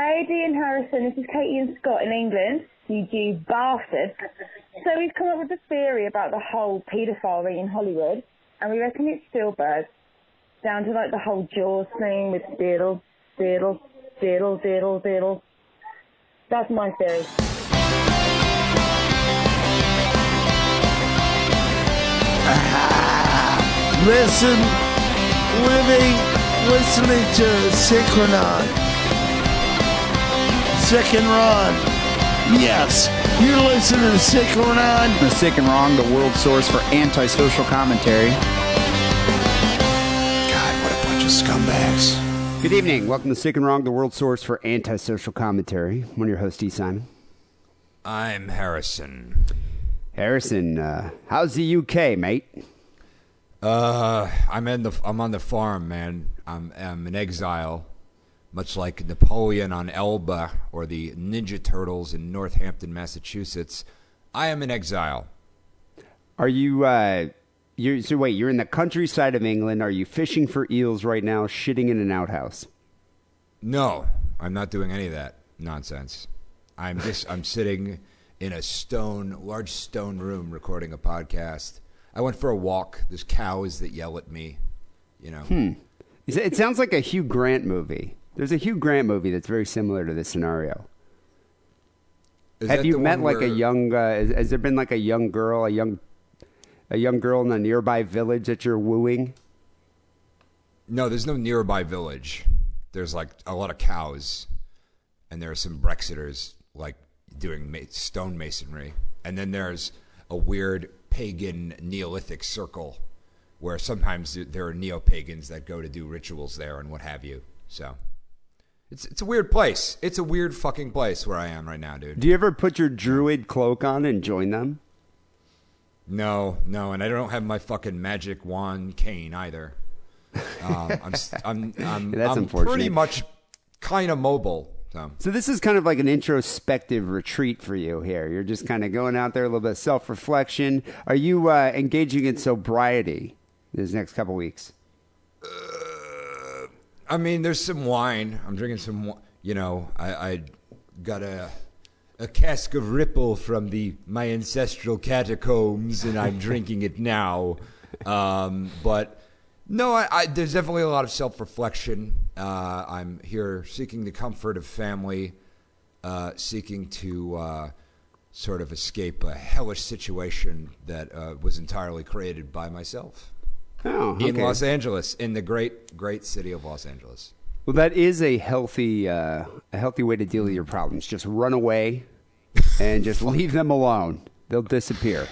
Hey, Dean Harrison, this is Katie and Scott in England. You Jew bastard. So we've come up with a theory about the whole paedophile ring in Hollywood, and we reckon it's Spielberg. Down to like the whole Jaws thing with diddle, diddle, diddle, diddle, diddle. That's my theory. Listen, living, listening to Sick and Wrong. Sick and Wrong. Yes, you're listening to Sick and Wrong. The Sick and Wrong, the world source for antisocial commentary. God, what a bunch of scumbags. Good evening. Welcome to Sick and Wrong, the world source for antisocial commentary. I'm your host, E. Simon. I'm Harrison. Harrison, uh, how's the UK, mate? Uh, I'm in the I'm on the farm, man. I'm I'm in exile, much like Napoleon on Elba or the Ninja Turtles in Northampton, Massachusetts. I am in exile. Are you, uh, you're, so wait, you're in the countryside of England. Are you fishing for eels right now, shitting in an outhouse? No, I'm not doing any of that nonsense. I'm just I'm sitting in a stone, large stone room, recording a podcast. I went for a walk. There's cows that yell at me. You know. It it sounds like a Hugh Grant movie. There's a Hugh Grant movie that's very similar to this scenario. Is Have you met like a young? Uh, has, has there been like a young girl, a young, a young girl in a nearby village that you're wooing? No, there's no nearby village. There's like a lot of cows, and there are some Brexiters like doing ma- stone masonry, and then there's a weird pagan Neolithic circle where sometimes there are neo pagans that go to do rituals there and what have you. So it's it's a weird place. It's a weird fucking place where I am right now, dude. Do you ever put your druid cloak on and join them? No, no, and I don't have my fucking magic wand cane either. Um, I'm, I'm, I'm, That's I'm unfortunate. pretty much kind of mobile. So. So this is kind of like an introspective retreat for you here. You're just kind of going out there, a little bit of self-reflection. Are you uh, engaging in sobriety these next couple weeks? I mean, there's some wine. I'm drinking some. You know, I, I got a a cask of Ripple from the my ancestral catacombs, and I'm drinking it now. Um, but no, I, I, there's definitely a lot of self reflection. Uh, I'm here seeking the comfort of family, uh, seeking to uh, sort of escape a hellish situation that uh, was entirely created by myself Oh, in. Los Angeles, in the great, great city of Los Angeles. Well, that is a healthy, uh, a healthy way to deal with your problems. Just run away and just leave them alone. They'll disappear.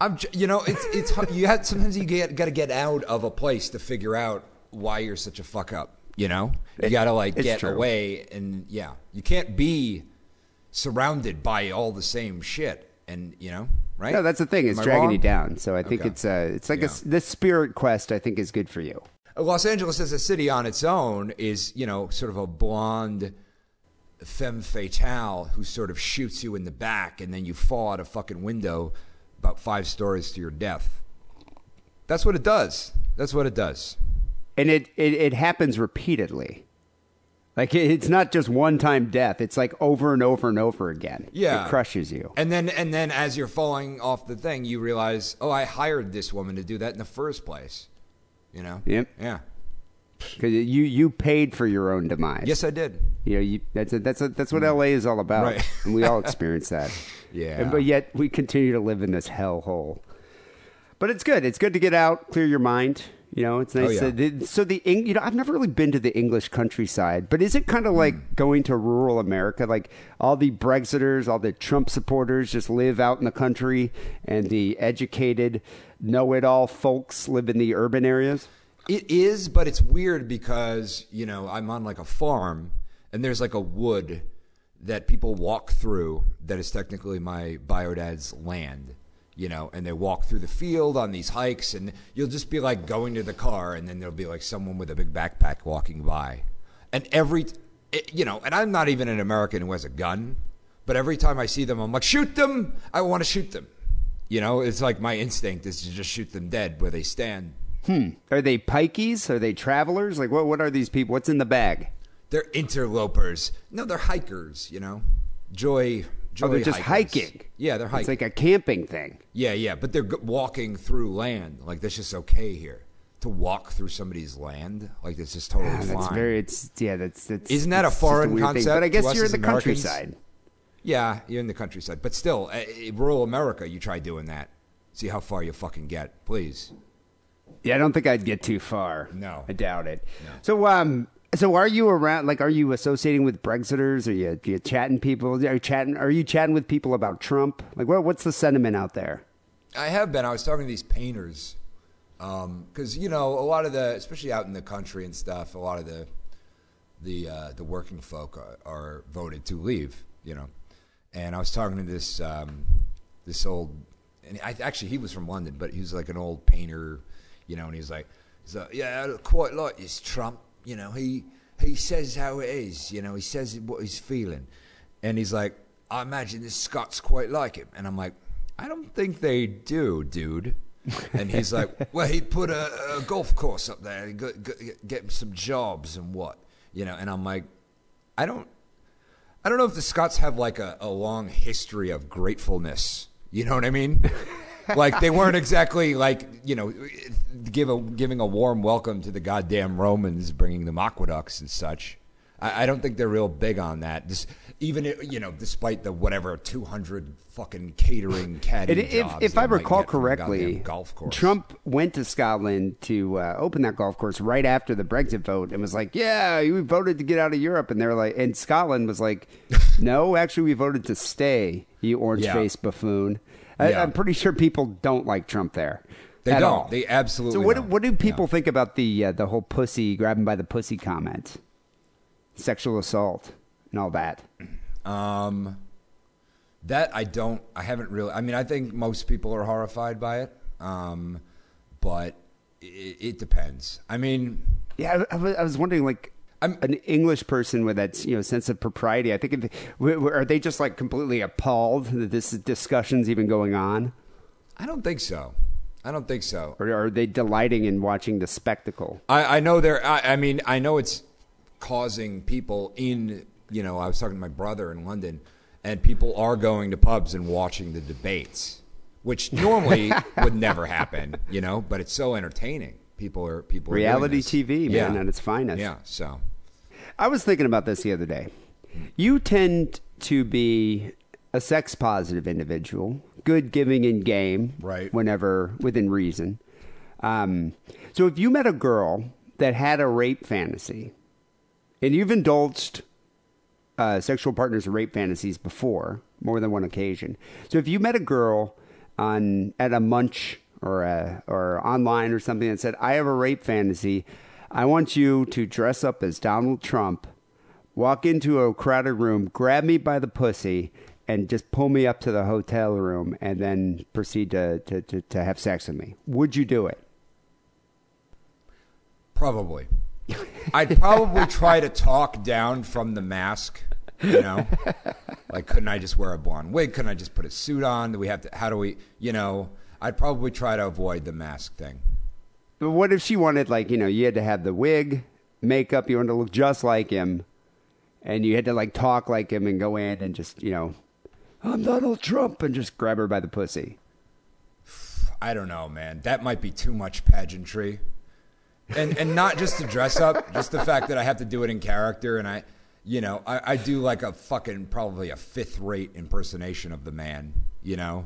I'm, j- you know, it's it's you have sometimes you get got to get out of a place to figure out why you're such a fuck up. You know, you got to like it's get true. away, and yeah, you can't be surrounded by all the same shit, and you know, right? No, that's the thing. It's Am dragging wrong? you down. So I think Okay. it's uh, it's like a Yeah. s this spirit quest. I think is good for you. Los Angeles as a city on its own is, you know, sort of a blonde femme fatale who sort of shoots you in the back and then you fall out a fucking window about five stories to your death. That's what it does. That's what it does. and it, it, it happens repeatedly. Like it's not just one time death. It's like over and over and over again. Yeah. it crushes you. And then and then as you're falling off the thing, you realize, oh, I hired this woman to do that in the first place. You know? Yep. Yeah. Because you you paid for your own demise. Yes, I did. You know, you, that's a, that's a, that's what LA is all about, Right. and we all experience that. Yeah. And- but yet we continue to live in this hellhole. But it's good. It's good to get out, clear your mind. You know, it's nice. Oh, yeah. so the you know, I've never really been to the English countryside, but is it kind of Hmm. like going to rural America? Like all the Brexiters, all the Trump supporters just live out in the country, and the educated, know-it-all folks live in the urban areas. It is, but it's weird because, you know, I'm on like a farm and there's like a wood that people walk through that is technically my biodad's land, you know, and they walk through the field on these hikes and you'll just be like going to the car and then there'll be like someone with a big backpack walking by. And every, it, you know, and I'm not even an American who has a gun, but every time I see them, I'm like, shoot them! I want to shoot them. You know, it's like my instinct is to just shoot them dead where they stand. Hmm. Are they pikeys? Are they travelers? Like what? What are these people? What's in the bag? they're interlopers. No, they're hikers. You know, joy. Joy Oh, they're just hikers. hiking. Yeah, they're hiking. It's like a camping thing. yeah, yeah, but they're g- walking through land. Like that's just okay here to walk through somebody's land. Like that's just totally Ah, fine. that's very. It's yeah. That's that's. Isn't that a foreign thing. concept But I guess you're in the Americans? countryside. Yeah, you're in the countryside, but still, uh, rural America. You try doing that. See how far you fucking get, please. Yeah, I don't think I'd get too far. No. I doubt it. So, um, so are you around? Like, are you associating with Brexiters? Are you, are you chatting people? Are you chatting? Are you chatting with people about Trump? Like, what, what's the sentiment out there? I have been. I was talking to these painters because you know a lot of the, especially out in the country and stuff, a lot of the the uh, the working folk are, are voted to leave. You know, and I was talking to this um, this old, and I, actually he was from London, but he was like an old painter. You know, and he's like, he's yeah, quite like this Trump. You know, he he says how it is. You know, he says what he's feeling, and he's like, I imagine the Scots quite like him, and I'm like, I don't think they do, dude. And he's like, well, he'd put a, a golf course up there, and get, get, get him some jobs and what, you know. And I'm like, I don't, I don't know if the Scots have like a, a long history of gratefulness. You know what I mean? like they weren't exactly like you know give a, giving a warm welcome to the goddamn Romans, bringing them aqueducts and such. I, I don't think they're real big on that. Just, even you know, despite the whatever two hundred fucking catering caddy And if, jobs if I recall get from a correctly, golf course. Trump went to Scotland to uh, open that golf course right after the Brexit vote and was like, "Yeah, we voted to get out of Europe," and they're like, and Scotland was like, "No, actually, we voted to stay." You orange-faced buffoon. I. I'm pretty sure people don't like Trump there. They don't. all. They absolutely So what? don't. What do people think about the uh, the whole pussy grabbing by the pussy comment, sexual assault, and all that? Um, that I don't. I haven't really. I mean, I think most people are horrified by it. Um, but it, it depends. I mean, Yeah, I I was wondering, like, I'm- an English person with that you know sense of propriety. I think, if, w- w- are they just like completely appalled that this discussion's even going on, I don't think so. I don't think so. or are they delighting in watching the spectacle? I, I know there. I, I mean, I know it's causing people in. You know, I was talking to my brother in London, and people are going to pubs and watching the debates, which normally would never happen. You know, but it's so entertaining. People are people. Are Reality this. TV, man, Yeah. at its finest. Yeah. So I was thinking about this the other day. You tend to be a sex positive individual, good giving in game, Right. Whenever within reason. Um, so if you met a girl that had a rape fantasy, and you've indulged uh, sexual partners rape fantasies before, more than one occasion. So if you met a girl on at a munch or a, or online or something that said, "I have a rape fantasy," I want you to dress up as Donald Trump, walk into a crowded room, grab me by the pussy, and just pull me up to the hotel room, and then proceed to to, to, to have sex with me. Would you do it? Probably. I'd probably try to talk down from the mask. You know, like couldn't I just wear a blonde wig? Couldn't I just put a suit on? Do we have to? How do we? You know, I'd probably try to avoid the mask thing. But what if she wanted, like, you know, you had to have the wig, makeup, you wanted to look just like him, and you had to, like, talk like him and go in and just, you know, I'm Donald Trump, and just grab her by the pussy. I don't know, man. That might be too much pageantry. And and not just to dress up, just the fact that I have to do it in character and I you know, I, I do like a fucking probably a fifth rate impersonation of the man, you know?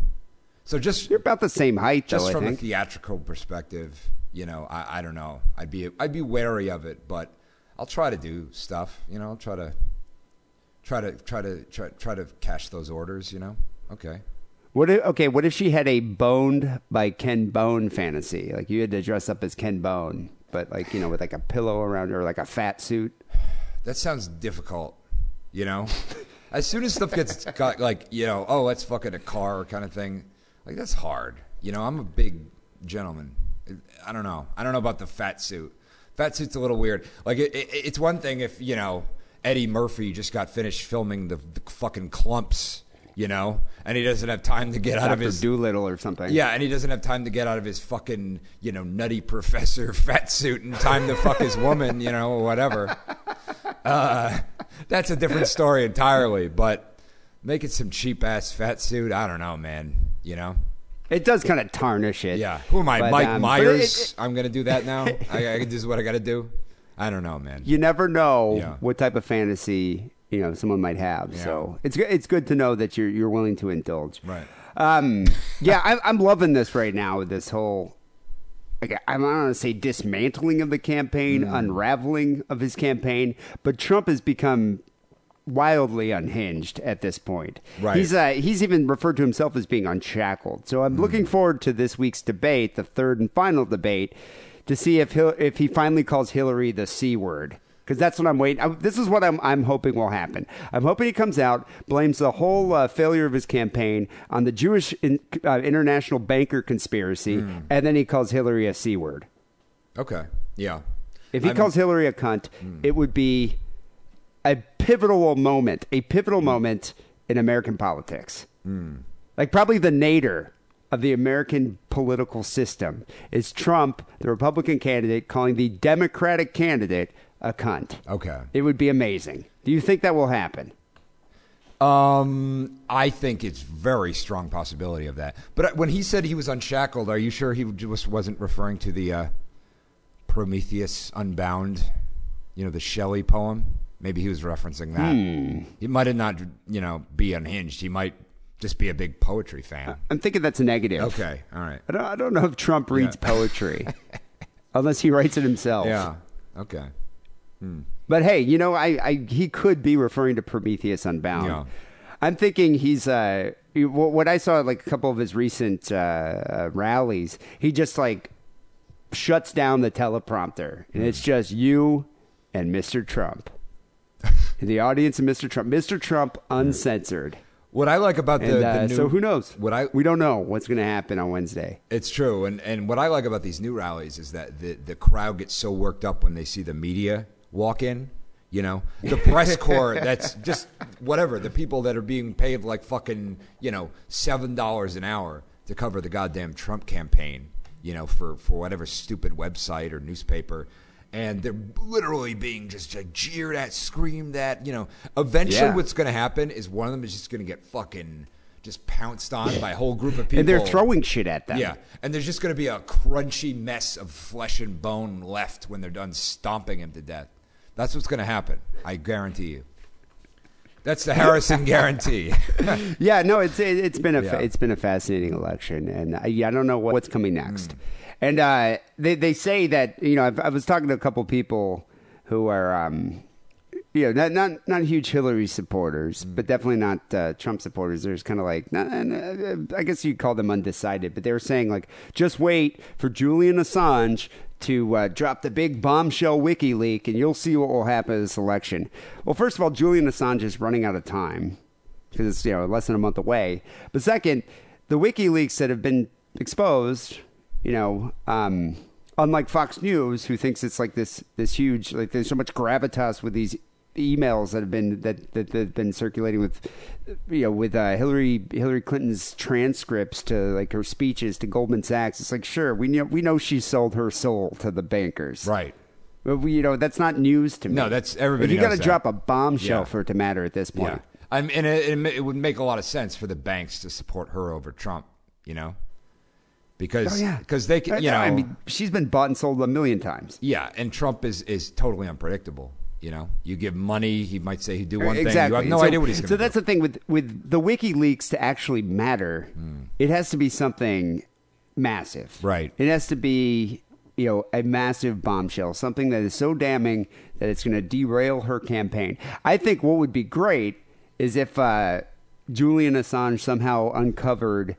So just You're about the same height, just though, from a theatrical perspective, you know, I, I don't know. I'd be I'd be wary of it, but I'll try to do stuff, you know, I'll try to try to try to try, try to cash those orders, you know? Okay. What if, okay, what if she had a boned by Ken Bone fantasy? Like, you had to dress up as Ken Bone, but, like, you know, with, like, a pillow around her, like a fat suit. That sounds difficult, you know. as soon as stuff gets got like you know, oh, let's fuck in a car kind of thing. Like that's hard. You know, I'm a big gentleman. I don't know. I don't know about the fat suit. Fat suit's a little weird. Like it, it, it's one thing if you know Eddie Murphy just got finished filming the, the fucking Klumps, you know, and he doesn't have time to get out of his Dolittle or something. yeah, and he doesn't have time to get out of his fucking, you know, nutty professor fat suit in time to fuck his woman, you know, or whatever. Uh, that's a different story entirely. But making some cheap ass fat suit, I don't know, man. You know? It does kind of tarnish it. Yeah. Who am I, But, Mike um, Myers? it- I'm gonna do that now. I, I this is what I got to do. I don't know, man. you never know Yeah. what type of fantasy you know someone might have. Yeah. So it's good- it's good to know that you're you're willing to indulge. Right. Um, yeah, I, I'm loving this right now with this whole. Like, I'm not going to say dismantling of the campaign, Mm. unraveling of his campaign, but Trump has become wildly unhinged at this point. Right. He's uh, he's even referred to himself as being unshackled. So I'm looking forward to this week's debate, the third and final debate, to see if he if he finally calls Hillary the c word. Because that's what I'm waiting. I, this is what I'm, I'm hoping will happen. I'm hoping he comes out, blames the whole uh, failure of his campaign on the Jewish in, uh, international banker conspiracy, and then he calls Hillary a c word. Okay. Yeah. If he I'm- calls Hillary a cunt, it would be a pivotal moment, a pivotal moment in American politics. Like probably the nadir of the American political system is Trump, the Republican candidate, calling the Democratic candidate a cunt. Okay. It would be amazing. Do you think that will happen? Um, I think it's very strong possibility of that. But when he said he was unshackled, are you sure he just wasn't referring to the uh, Prometheus Unbound? You know, the Shelley poem. Maybe he was referencing that. He might have not, you know, be unhinged. He might just be a big poetry fan. I'm thinking that's a negative. Okay, all right. I don't, I don't know if Trump reads Yeah. poetry unless he writes it himself. Yeah. Okay. But hey, you know, I, I he could be referring to Prometheus Unbound. Yeah. I'm thinking he's uh what I saw like a couple of his recent uh, uh, rallies. He just like shuts down the teleprompter, and it's just you and Mr. Trump. The audience and Mr. Trump, Mr. Trump uncensored. What I like about the, And the uh, new, so who knows? What I we don't know what's going to happen on Wednesday. It's true, and and what I like about these new rallies is that the the crowd gets so worked up when they see the media walk in. You know, the press corps. That's just whatever. The people that are being paid like fucking you know seven dollars an hour to cover the goddamn Trump campaign. You know, for for whatever stupid website or newspaper. And they're literally being just like jeered at, screamed at. You know, eventually, Yeah. what's going to happen is one of them is just going to get fucking just pounced on by a whole group of people. And they're throwing shit at them. Yeah, and there's just going to be a crunchy mess of flesh and bone left when they're done stomping him to death. That's what's going to happen. I guarantee you. That's the Harrison guarantee. Yeah, no, it's it, it's been a Yeah. it's been a fascinating election, and I, yeah, I don't know what, what's coming next. Hmm. And uh, they they say that you know I've, I was talking to a couple people who are um, you know not not not huge Hillary supporters, but definitely not uh, Trump supporters. There's kind of like nah, nah, nah, I guess you'd call them undecided, but they were saying like just wait for Julian Assange to uh, drop the big bombshell wiki leak, and you'll see what will happen in this election. Well, first of all, Julian Assange is running out of time because it's you know less than a month away. But second, the WikiLeaks that have been exposed, you know, um, unlike Fox News, who thinks it's like this this huge like there's so much gravitas with these emails that have been that that, have been circulating with you know with uh, Hillary Hillary Clinton's transcripts to like her speeches to Goldman Sachs. It's like sure we know we know she sold her soul to the bankers, right. But we, you know that's not news to me. No, that's- everybody You got to drop a bombshell Yeah. for it to matter at this point. Yeah. I'm, and it, it, it would make a lot of sense for the banks to support her over Trump, you know? Because Oh yeah, cause they can, you know, I mean, she's been bought and sold a million times. yeah, and Trump is, is totally unpredictable. You know, you give money, he might say he'd do one exactly. thing. You have no so, idea what he's going to So do. that's the thing with with the WikiLeaks to actually matter. It has to be something massive, Right. It has to be you know a massive bombshell, something that is so damning that it's going to derail her campaign. I think what would be great is if uh, Julian Assange somehow uncovered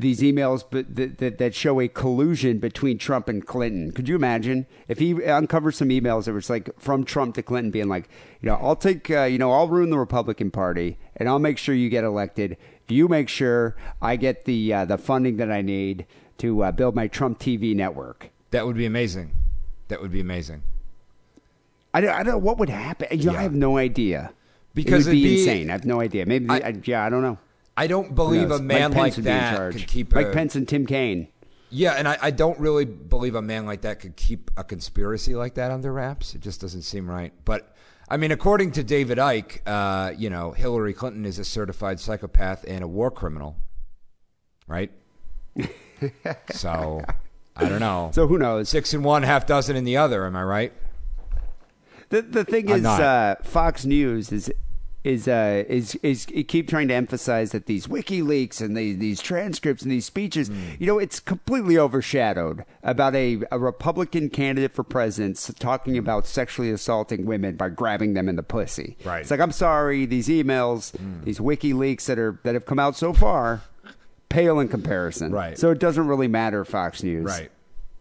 these emails but that, that, that show a collusion between Trump and Clinton. Could you imagine if he uncovers some emails that was like from Trump to Clinton being like, you know, I'll take, uh, you know, I'll ruin the Republican Party and I'll make sure you get elected. You make sure I get the uh, the funding that I need to uh, build my Trump TV network. that would be amazing. That would be amazing. I don't, I don't know what would happen. You know, I have no idea. Because it would be, be- insane. I have no idea. Maybe, I- I, yeah, I don't know. I don't believe a man like Pence would be in that could keep Mike a, Pence and Tim Kaine. Yeah, and I, I don't really believe a man like that could keep a conspiracy like that under wraps. It just doesn't seem right. But I mean, according to David Icke, uh, you know, Hillary Clinton is a certified psychopath and a war criminal, right? so, I don't know. So who knows? Six in one, half dozen in the other. Am I right? The the thing I'm is, uh, Fox News is is uh, is is keep trying to emphasize that these WikiLeaks and these these transcripts and these speeches, Hmm. you know, it's completely overshadowed about a, a Republican candidate for president talking about sexually assaulting women by grabbing them in the pussy. Right. Hmm. It's like I'm sorry, these emails, these WikiLeaks that are that have come out so far, pale in comparison. Right. So it doesn't really matter, Fox News Right.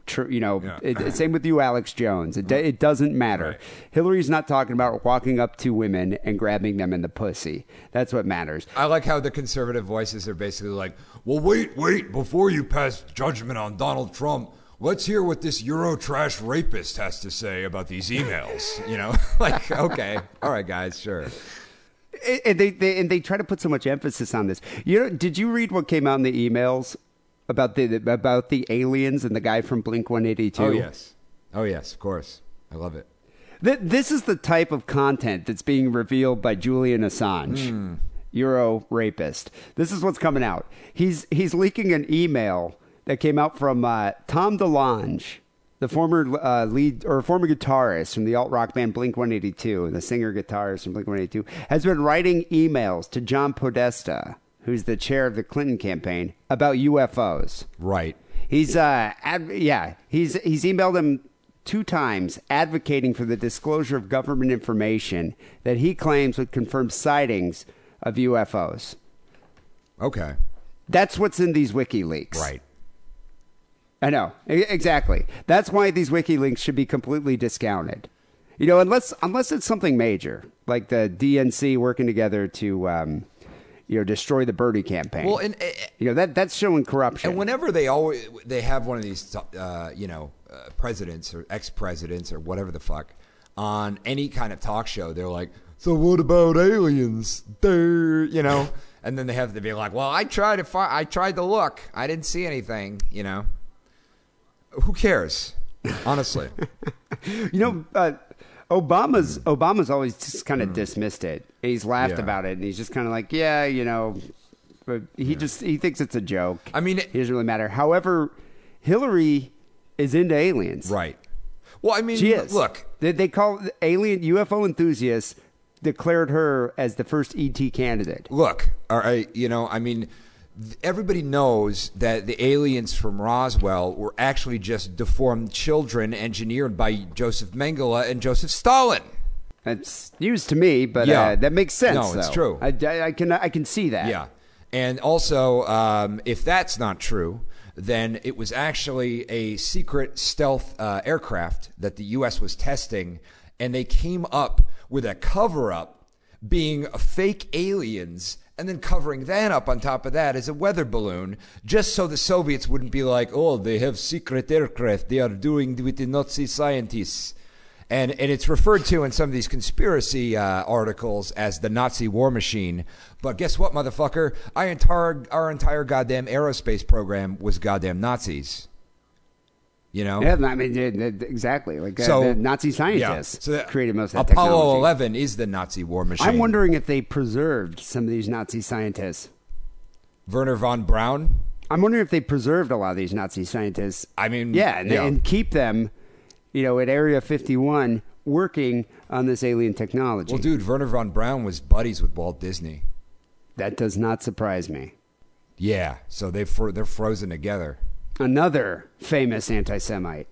Tr- you know, Yeah. it, same with you, Alex Jones. It, mm-hmm. do- it doesn't matter. Right. Hillary's not talking about walking up to women and grabbing them in the pussy. That's what matters. I like how the conservative voices are basically like, well, wait, wait, before you pass judgment on Donald Trump, let's hear what this Euro trash rapist has to say about these emails. you know, like, okay, all right, guys, sure. And- And they, they and they try to put so much emphasis on this. You know, did you read what came out in the emails about the about the aliens and the guy from Blink One Eighty Two? Oh, yes. Oh, yes, of course. I love it. Th- this is the type of content that's being revealed by Julian Assange, Euro rapist. This is what's coming out. He's he's leaking an email that came out from uh, Tom DeLonge, the former uh, lead or former guitarist from the alt rock band Blink One Eighty Two, and the singer guitarist from Blink One Eighty Two, has been writing emails to John Podesta, who's the chair of the Clinton campaign, about UFOs. Right. He's uh ad- yeah, he's he's emailed him two times advocating for the disclosure of government information that he claims would confirm sightings of UFOs. Okay. That's what's in these WikiLeaks. Right. I know. Exactly. That's why these WikiLeaks should be completely discounted. You know, unless unless it's something major, like the DNC working together to um, you know, destroy the Bernie campaign. Well, and, you know, that that's showing corruption. And whenever they always they have one of these, uh, you know, uh, presidents or ex presidents or whatever the fuck on any kind of talk show, they're like, "So what about aliens?" There, you know, and then they have to be like, "Well, I tried to find, I tried to look, I didn't see anything," you know. Who cares? Honestly, You know, uh, Obama's Obama's always just kind of dismissed it. He's laughed. Yeah. about it, and he's just kind of like, yeah, you know, but he just he thinks it's a joke. I mean, he doesn't really matter. However, Hillary is into aliens. right? Well, I mean, She is. look, they, they call alien UFO enthusiasts declared her as the first ET candidate. look, all right, you know, I mean, everybody knows that the aliens from Roswell were actually just deformed children engineered by Joseph Mengele and Joseph Stalin. That's news to me, but Yeah. uh, that makes sense. No, it's true. I, I- I can I can see that. Yeah. And also, um, if that's not true, then it was actually a secret stealth uh, aircraft that the U.S. was testing, and they came up with a cover up being fake aliens. And then covering that up on top of that as a weather balloon, just so the Soviets wouldn't be like, oh, they have secret aircraft they are doing with the Nazi scientists. And, and it's referred to in some of these conspiracy uh, articles as the Nazi war machine. But guess what, motherfucker? Our entire, our entire goddamn aerospace program was goddamn Nazis. You know? Yeah, I mean, yeah, yeah, exactly. Like uh, the Nazi Yeah. scientists So that- created most of that Apollo technology. 11 is the Nazi war machine. I'm wondering if they preserved some of these Nazi scientists. Wernher von Braun? I'm wondering if they preserved a lot of these Nazi scientists. I mean, yeah, and, yeah. and keep them, you know, at Area 51 working on this alien technology. Well, dude, Wernher von Braun was buddies with Walt Disney. that does not surprise me. Yeah, so they fro- they're frozen together. Another famous anti-Semite.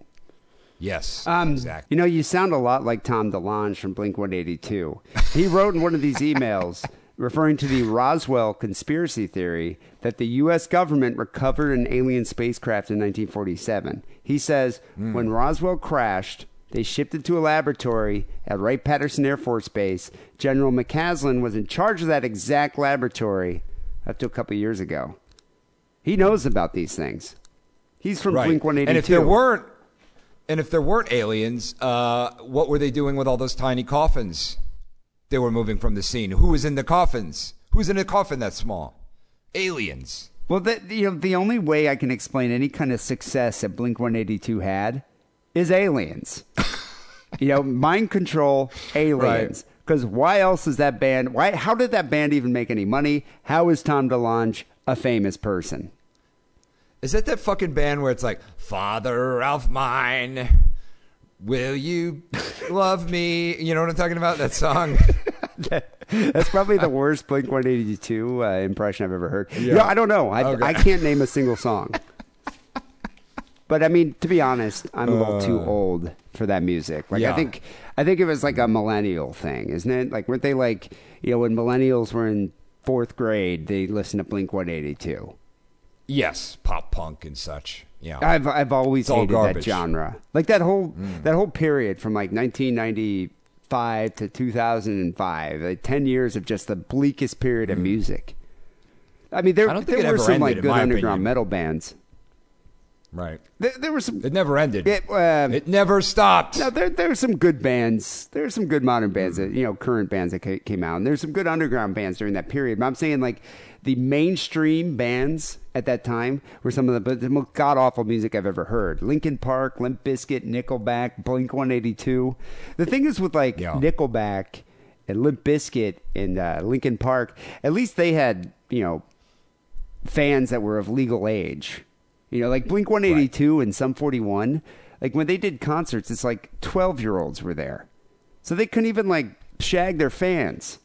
Yes, Um, exactly. You know, you sound a lot like Tom DeLonge from Blink 182. He wrote in one of these emails referring to the Roswell conspiracy theory that the U.S. government recovered an alien spacecraft in 1947. He says when Roswell crashed, they shipped it to a laboratory at Wright Patterson Air Force Base. General McCasland was in charge of that exact laboratory up to a couple years ago. He knows about these things. He's from Blink 182. And if there weren't, and if there weren't aliens, uh, what were they doing with all those tiny coffins? They were moving from the scene. Who was in the coffins? Who's in a coffin that small? Aliens. Well, the, you know, the only way I can explain any kind of success that Blink 182 had is aliens. You know, mind control, aliens. Because why else is that band? Why? How did that band even make any money? How is Tom DeLonge a famous person? Is that that fucking band where it's like, Father of mine, will you love me? You know what I'm talking about? That song? That's probably the worst Blink 182 uh, impression I've ever heard. Yeah. Know, I don't know. I, Okay. I can't name a single song. but I mean, to be honest, I'm a little too Uh. old for that music. Like, I think, I think it was like a millennial thing, isn't it? Like, weren't they like, you know, when millennials were in fourth grade, they listened to Blink 182. yes, pop punk and such. Yeah. I've I've always hated that garbage. Mm. genre. Like that whole that whole period from like 1995 to 2005, like 10 years of just the bleakest period of mm-hmm. music. I mean, there. I don't think there it were ever some ended, like in good my underground opinion. metal bands. Right. There, there were some. It never ended. It, uh, It never stopped. no, there there were some good bands. There were some good modern bands that you know, current bands that came out, and there's some good underground bands during that period. But I'm saying like the mainstream bands at that time were some of the, the most god awful music I've ever heard. Linkin Park, Limp Bizkit, Nickelback, Blink 182. The thing is with like Yeah. Nickelback and Limp Bizkit and uh, Linkin Park, at least they had you know fans that were of legal age. You know, like Blink 182 and Sum 41, like when they did concerts, it's like 12 year olds were there. So they couldn't even like shag their fans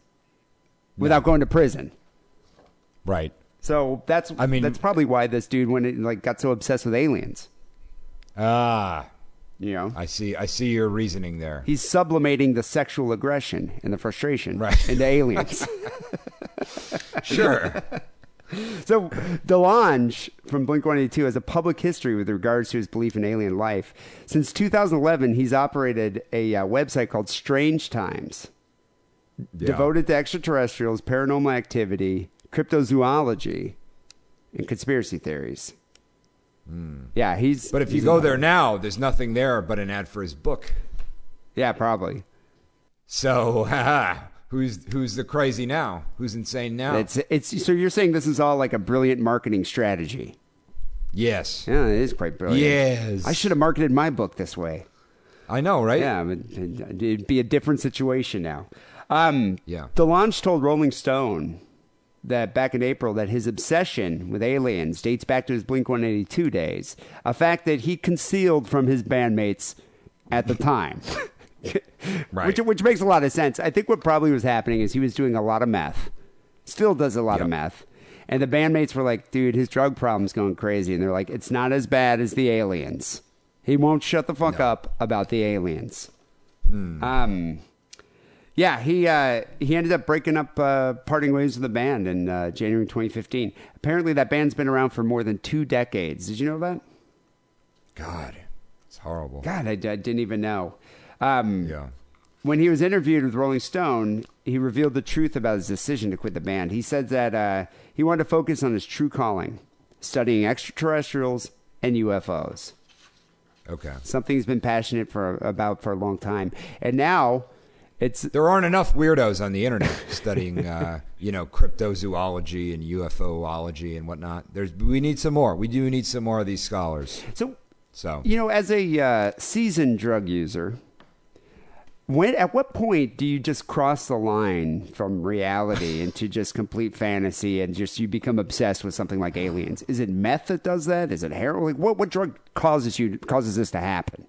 without going to prison. Right. So that's I mean- that's probably why this dude went and like got so obsessed with aliens. Ah, You know, I see. I see your reasoning there. he's sublimating the sexual aggression and the frustration Right. into aliens. Sure. So DeLonge from Blink 182 has a public history with regards to his belief in alien life. Since 2011, he's operated a uh, website called Strange Times, Yeah. devoted to extraterrestrials, paranormal activity, cryptozoology, and conspiracy theories. Yeah, he's. But if you go there now, there's nothing there but an ad for his book. yeah, probably. So, haha, who's who's the crazy now? Who's insane now? It's it's. So you're saying this is all like a brilliant marketing strategy? yes. Yeah, it is quite brilliant. Yes. I should have marketed my book this way. I know, right? Yeah, it'd be a different situation now. Um, Yeah. DeLonge told Rolling Stone that back in April that his obsession with aliens dates back to his Blink 182 days, a fact that he concealed from his bandmates at the time. Right. Which, which makes a lot of sense. I think what probably was happening is he was doing a lot of meth, still does a lot of Yep. meth. And the bandmates were like, dude, his drug problem's going crazy. And they're like, it's not as bad as the aliens. He won't shut the fuck up about the aliens. Um, yeah, he uh, he ended up breaking up, uh, parting ways with the band in uh, January 2015. Apparently, that band's been around for more than two decades. Did you know that? God, it's horrible. God, I, I didn't even know. Um, Yeah. When he was interviewed with Rolling Stone, he revealed the truth about his decision to quit the band. He said that uh, he wanted to focus on his true calling, studying extraterrestrials and UFOs. Okay. Something he's been passionate for about for a long time, and now it's There aren't enough weirdos on the internet studying, uh, you know, cryptozoology and UFOlogy and whatnot. There's, we need some more. We do need some more of these scholars. so So, You know, as a uh, seasoned drug user, when at what point do you just cross the line from reality into just complete fantasy and just you become obsessed with something like aliens? Is it meth that does that? Is it heroin? Like, what what drug causes you causes this to happen?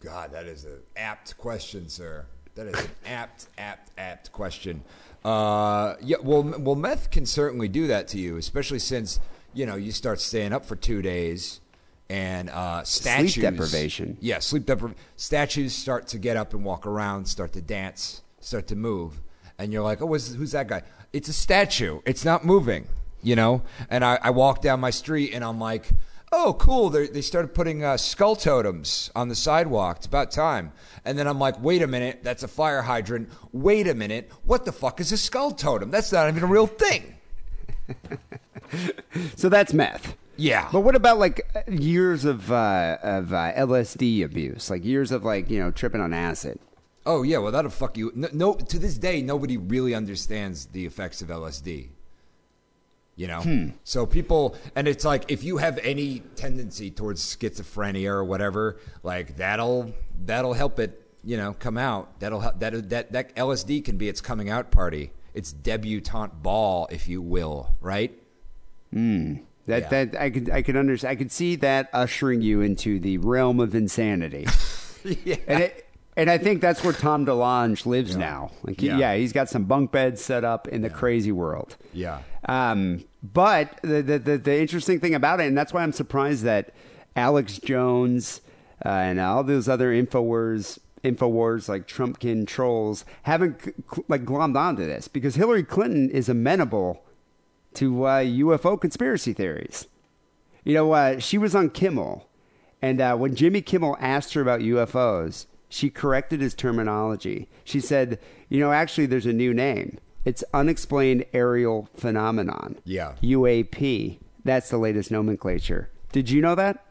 God, that is an apt question, sir. That is an apt, apt, apt question. Uh, yeah, well, well, meth can certainly do that to you, especially since you know you start staying up for two days, and uh, statues deprivation. Yeah, sleep deprivation. Statues start to get up and walk around, start to dance, start to move, and you're like, oh, what's, who's that guy? It's a statue. It's not moving, you know. And I, I walk down my street, and I'm like. Oh, cool! They they started putting uh, skull totems on the sidewalk. It's about time. And then I'm like, wait a minute, that's a fire hydrant. Wait a minute, what the fuck is a skull totem? That's not even a real thing. So that's meth. Yeah. But what about like years of uh, of uh, LSD abuse, like years of like you know tripping on acid? Oh yeah, well that'll fuck you. No, no, to this day, nobody really understands the effects of LSD. You know, Hmm. so people, and it's like if you have any tendency towards schizophrenia or whatever, like that'll that'll help it, you know, come out. That'll help that that that LSD can be its coming out party, its debutante ball, if you will, right? That Yeah. that I could I could understand. I could see that ushering you into the realm of insanity. yeah. and it, and I think that's where Tom DeLonge lives now. Like, Yeah. yeah. he's got some bunk beds set up in the crazy world. Yeah. Um, but the, the the the interesting thing about it, and that's why I'm surprised that Alex Jones uh, and all those other Infowars Infowars like Trumpkin trolls haven't like glommed onto this because Hillary Clinton is amenable to uh, UFO conspiracy theories. You know, uh, she was on Kimmel, and uh, when Jimmy Kimmel asked her about UFOs, she corrected his terminology. She said, "You know, actually, there's a new name. It's unexplained aerial phenomenon. Yeah. UAP. That's the latest nomenclature. Did you know that?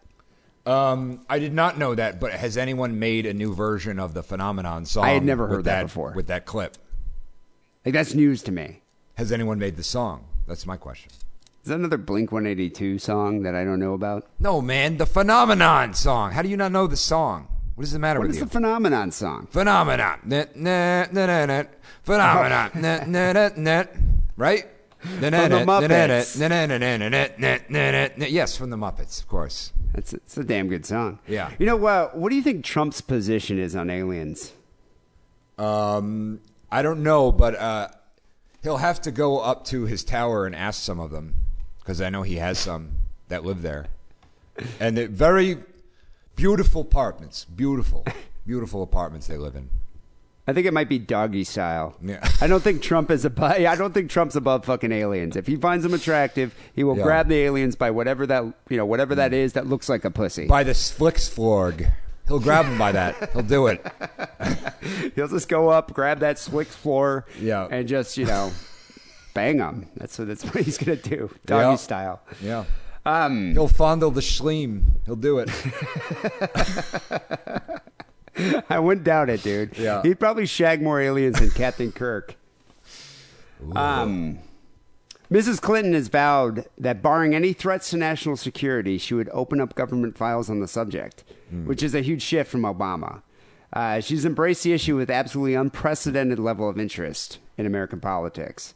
Um, I did not know that, but has anyone made a new version of the phenomenon song? I had never heard that before. With that clip, Like that's news to me. has anyone made the song? That's my question. Is that another Blink 182 song that I don't know about? No, man. The Phenomenon song. How do you not know the song? What does it matter what with you? What is the Phenomenon song? Phenomenon. Nah, nah, nah, nah, Phenomenon. nah, nah, nah, nah. Right? from the Muppets. Yes, from the Muppets, of course. That's a, it's a damn good song. Yeah. You know what? What do you think Trump's position is on aliens? Um, I don't know, but uh, he'll have to go up to his tower and ask some of them because I know he has some that live there, and they're very beautiful apartments. Beautiful, beautiful apartments they live in. I think it might be doggy style. Yeah. I don't think Trump is above. I don't think Trump's above fucking aliens. If he finds them attractive, he will Yeah. grab the aliens by whatever that you know whatever that mm. is that looks like a pussy. By the Flixflorg. He'll grab him by that. He'll do it. He'll just go up, grab that Swix floor, Yeah. and just you know bang them. That's what that's what he's gonna do, doggy Yeah. style. Yeah. Um, He'll fondle the schleem. He'll do it. I wouldn't doubt it, dude. Yeah. he'd probably shag more aliens than Captain Kirk. Um, Mrs. Clinton has vowed that, barring any threats to national security, she would open up government files on the subject, which is a huge shift from Obama. Uh, she's embraced the issue with absolutely unprecedented level of interest in American politics.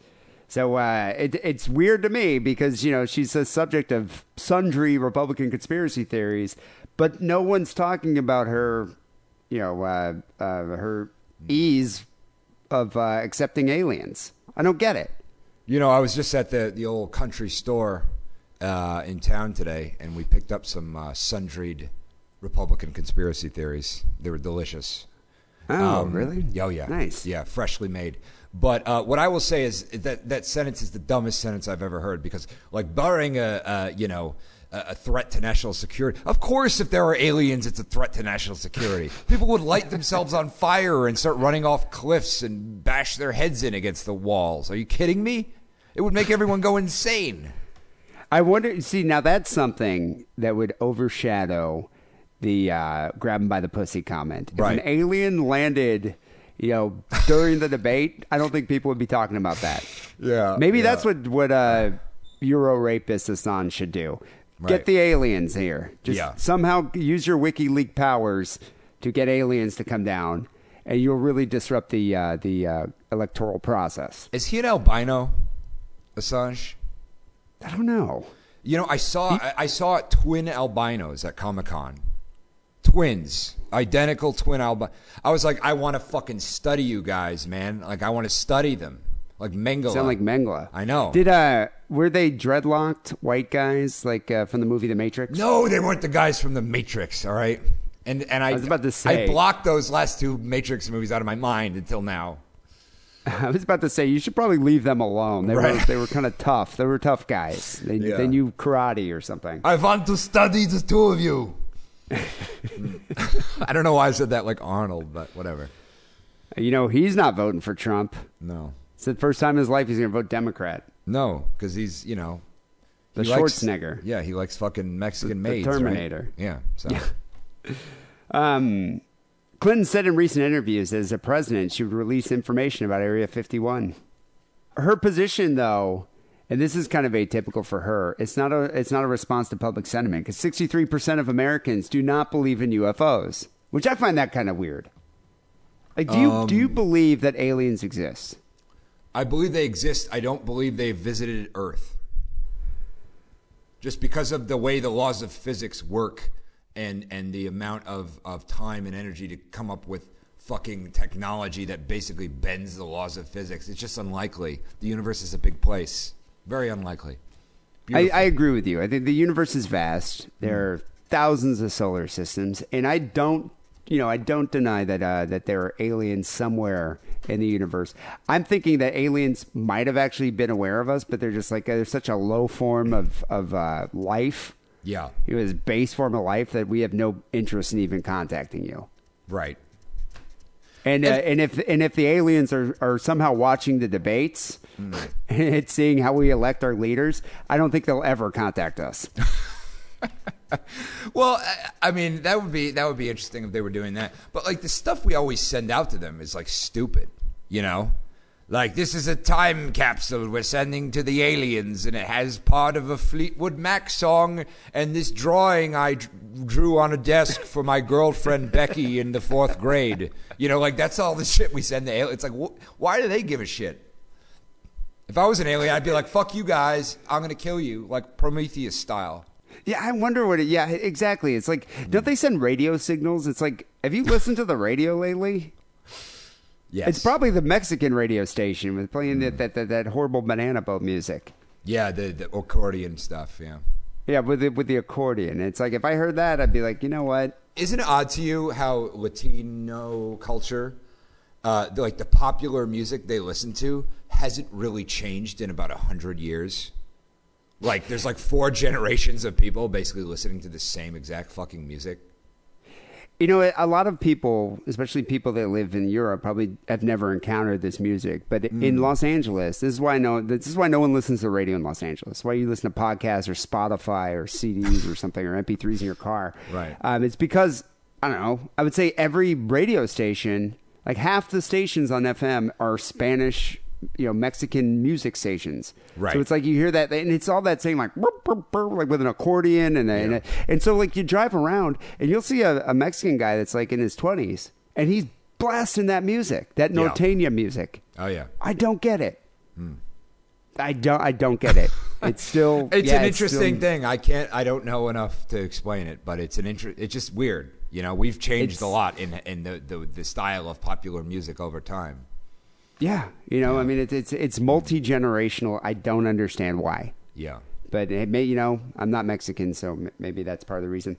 So uh, it, it's weird to me because you know she's the subject of sundry Republican conspiracy theories, but no one's talking about her, you know, uh, uh, her ease of uh, accepting aliens. I don't get it. You know, I was just at the, the old country store uh, in town today, and we picked up some uh, sundried Republican conspiracy theories. They were delicious. Oh, Um, really? Oh, yeah. Nice. Yeah, freshly made. But uh, what I will say is that that sentence is the dumbest sentence I've ever heard because, like, barring a, a you know a, a threat to national security, of course, if there are aliens, it's a threat to national security. People would light themselves on fire and start running off cliffs and bash their heads in against the walls. Are you kidding me? It would make everyone go insane. I wonder. See, now that's something that would overshadow the uh, him by the pussy" comment. If Right. an alien landed, you know, during the debate, I don't think people would be talking about that. Yeah, maybe that's what what uh, Euro rapist Assange should do. Get the aliens here. Just Yeah. somehow use your WikiLeaks powers to get aliens to come down, and you'll really disrupt the uh, the uh, electoral process. Is he an albino, Assange? I don't know. You know, I saw I, I saw twin albinos at Comic Con. Twins, identical twin albino. I was like, I want to fucking study you guys, man. Like, I want to study them, like Mengele. Sound like Mengele. I know. Did uh were they dreadlocked white guys like uh, from the movie The Matrix? No, they weren't the guys from the Matrix. All right, and and I, I was about to say- I blocked those last two Matrix movies out of my mind until now. I was about to say you should probably leave them alone. They were they were kind of tough. They were tough guys. They, Yeah. they knew karate or something. I want to study the two of you. I don't know why I said that like Arnold, but whatever. You know he's not voting for Trump. No, It's the first time in his life he's going to vote Democrat. no, because he's you know The he likes- Schwarzenegger. yeah, he likes fucking Mexican The- the maids. right? Terminator. Yeah. So Um, Clinton said in recent interviews that as a president, she would release information about Area 51. Her position, though, and this is kind of atypical for her. It's not a it's not a response to public sentiment because 63% of Americans do not believe in UFOs, which I find that kind of weird. Like, do you do you Um, believe that aliens exist? I believe they exist. I don't believe they've visited Earth. Just because of the way the laws of physics work and and the amount of, of time and energy to come up with fucking technology that basically bends the laws of physics. It's just unlikely. The universe is a big place. Very unlikely. I, I agree with you. I think the universe is vast. There are thousands of solar systems, and I don't, you know, I don't deny that uh, that there are aliens somewhere in the universe. I'm thinking that aliens might have actually been aware of us, but they're just like they're such a low form of of uh, life. Yeah. It was base form of life that we have no interest in even contacting you. Right. And uh, and if and if the aliens are, are somehow watching the debates and seeing how we elect our leaders, I don't think they'll ever contact us. Well, I- I mean, that would be that would be interesting if they were doing that. But like the stuff we always send out to them is like stupid, you know? Like this is a time capsule we're sending to the aliens, and it has part of a Fleetwood Mac song and this drawing I d- drew on a desk for my girlfriend Becky in the fourth grade. You know, like that's all the shit we send to aliens. It's like, wh- why do they give a shit? If I was an alien, I'd be like, "Fuck you guys! I'm gonna kill you," like Prometheus style. Yeah, I wonder what it. Yeah, exactly. It's like, don't hmm. they send radio signals? It's like, have you listened to the radio lately? Yes, It's probably the Mexican radio station with playing that, that, that that horrible banana boat music. Yeah, the, the accordion stuff. Yeah. Yeah, with the, with the accordion. It's like if I heard that, I'd be like, you know what? Isn't it odd to you how Latino culture, uh, the, like the popular music they listen to, hasn't really changed in about a hundred years? Like, there's like four generations of people basically listening to the same exact fucking music. You know, a lot of people, especially people that live in Europe, probably have never encountered this music. But in Los Angeles, this is why I know. This is why no one listens to the radio in Los Angeles. Why you listen to podcasts or Spotify or CDs or something or MP3s in your car. Right. Um, it's because I don't know. I would say every radio station, like half the stations on FM, are Spanish. You know, Mexican music stations. Right. So it's like you hear that, and it's all that same like burr, burr, burr, like with an accordion, and a, and, a, and so like you drive around, and you'll see a, a Mexican guy that's like in his twenties, and he's blasting that music, that Yeah. music. Oh yeah. I don't get it. Hmm. I don't. I don't get it. It's still. It's yeah, an interesting still- thing. I can't. I don't know enough to explain it, but it's an inter- It's just weird. You know, we've changed a lot in in the, the the style of popular music over time. Yeah, you know, I mean, it's it's it's multi generational. I don't understand why. Yeah. but it may you know i'm not mexican so m- maybe that's part of the reason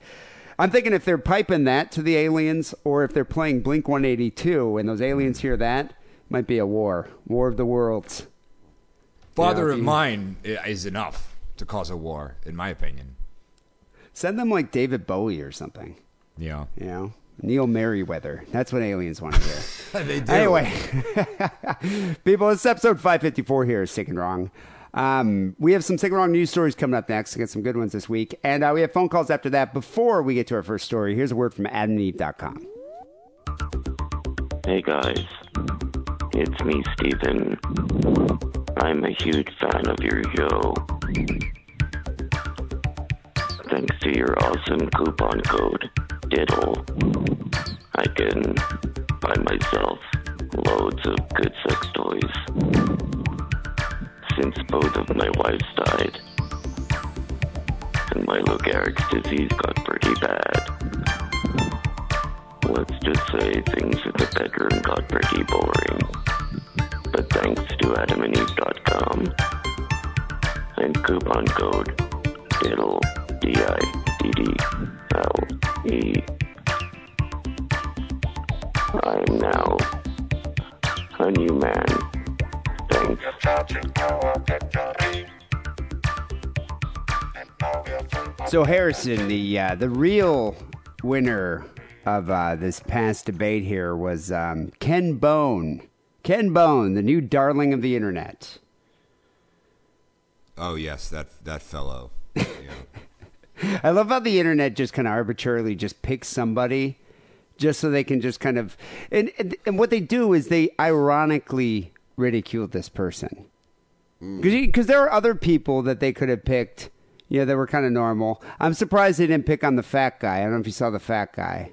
i'm thinking if they're piping that to the aliens or if they're playing blink 182 and those aliens hear that might be a war war of the worlds Father of mine i- is enough to cause a war, in my opinion. send them like david bowie or something Yeah. you know neil merriweather that's what aliens want to hear they do. Anyway, people, it's episode 554 here, Sick and Wrong. Um, we have some Sick and Wrong news stories coming up next. We got some good ones this week. And uh, we have phone calls after that. Before we get to our first story, here's a word from adamandeve.com. Hey guys, it's me, Steven. I'm a huge fan of your show. Thanks to your awesome coupon code, Diddle, I can buy myself loads of good sex toys. Since both of my wives died, and my Lou Gehrig's disease got pretty bad. Let's just say things in the bedroom got pretty boring. But thanks to adamandeve.com and coupon code DIDDLE, D-I-D-D-L-E, I am now a new man. Thanks. So, Harrison, the, uh, the real winner of uh, this past debate here was um, Ken Bone. Ken Bone, the new darling of the internet. Oh yes, that that fellow. Yeah. I love how the internet just kind of arbitrarily just picks somebody just so they can just kind of and, and and what they do is they ironically ridicule this person. Mm. Because there are other people that they could have picked, you know, that were kind of normal. I'm surprised they didn't pick on the fat guy. I don't know if you saw the fat guy,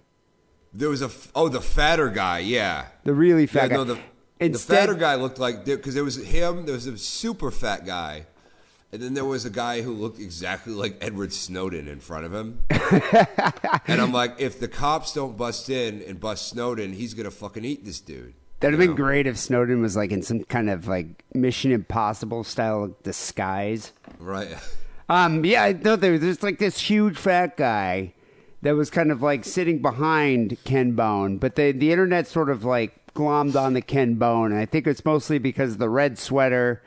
There was a f- oh the fatter guy, yeah. the really fat yeah, guy. no, the, the Instead, fatter guy looked like because there was him. There was a super fat guy, and then there was a guy who looked exactly like Edward Snowden in front of him. and I'm like, if the cops don't bust in and bust Snowden, he's gonna fucking eat this dude. That'd have been know? great if Snowden was like in some kind of like Mission Impossible style disguise. right? Um, yeah, I there, there's like this huge fat guy that was kind of like sitting behind Ken Bone, but the the internet sort of like glommed on the Ken Bone, and I think it's mostly because of the red sweater,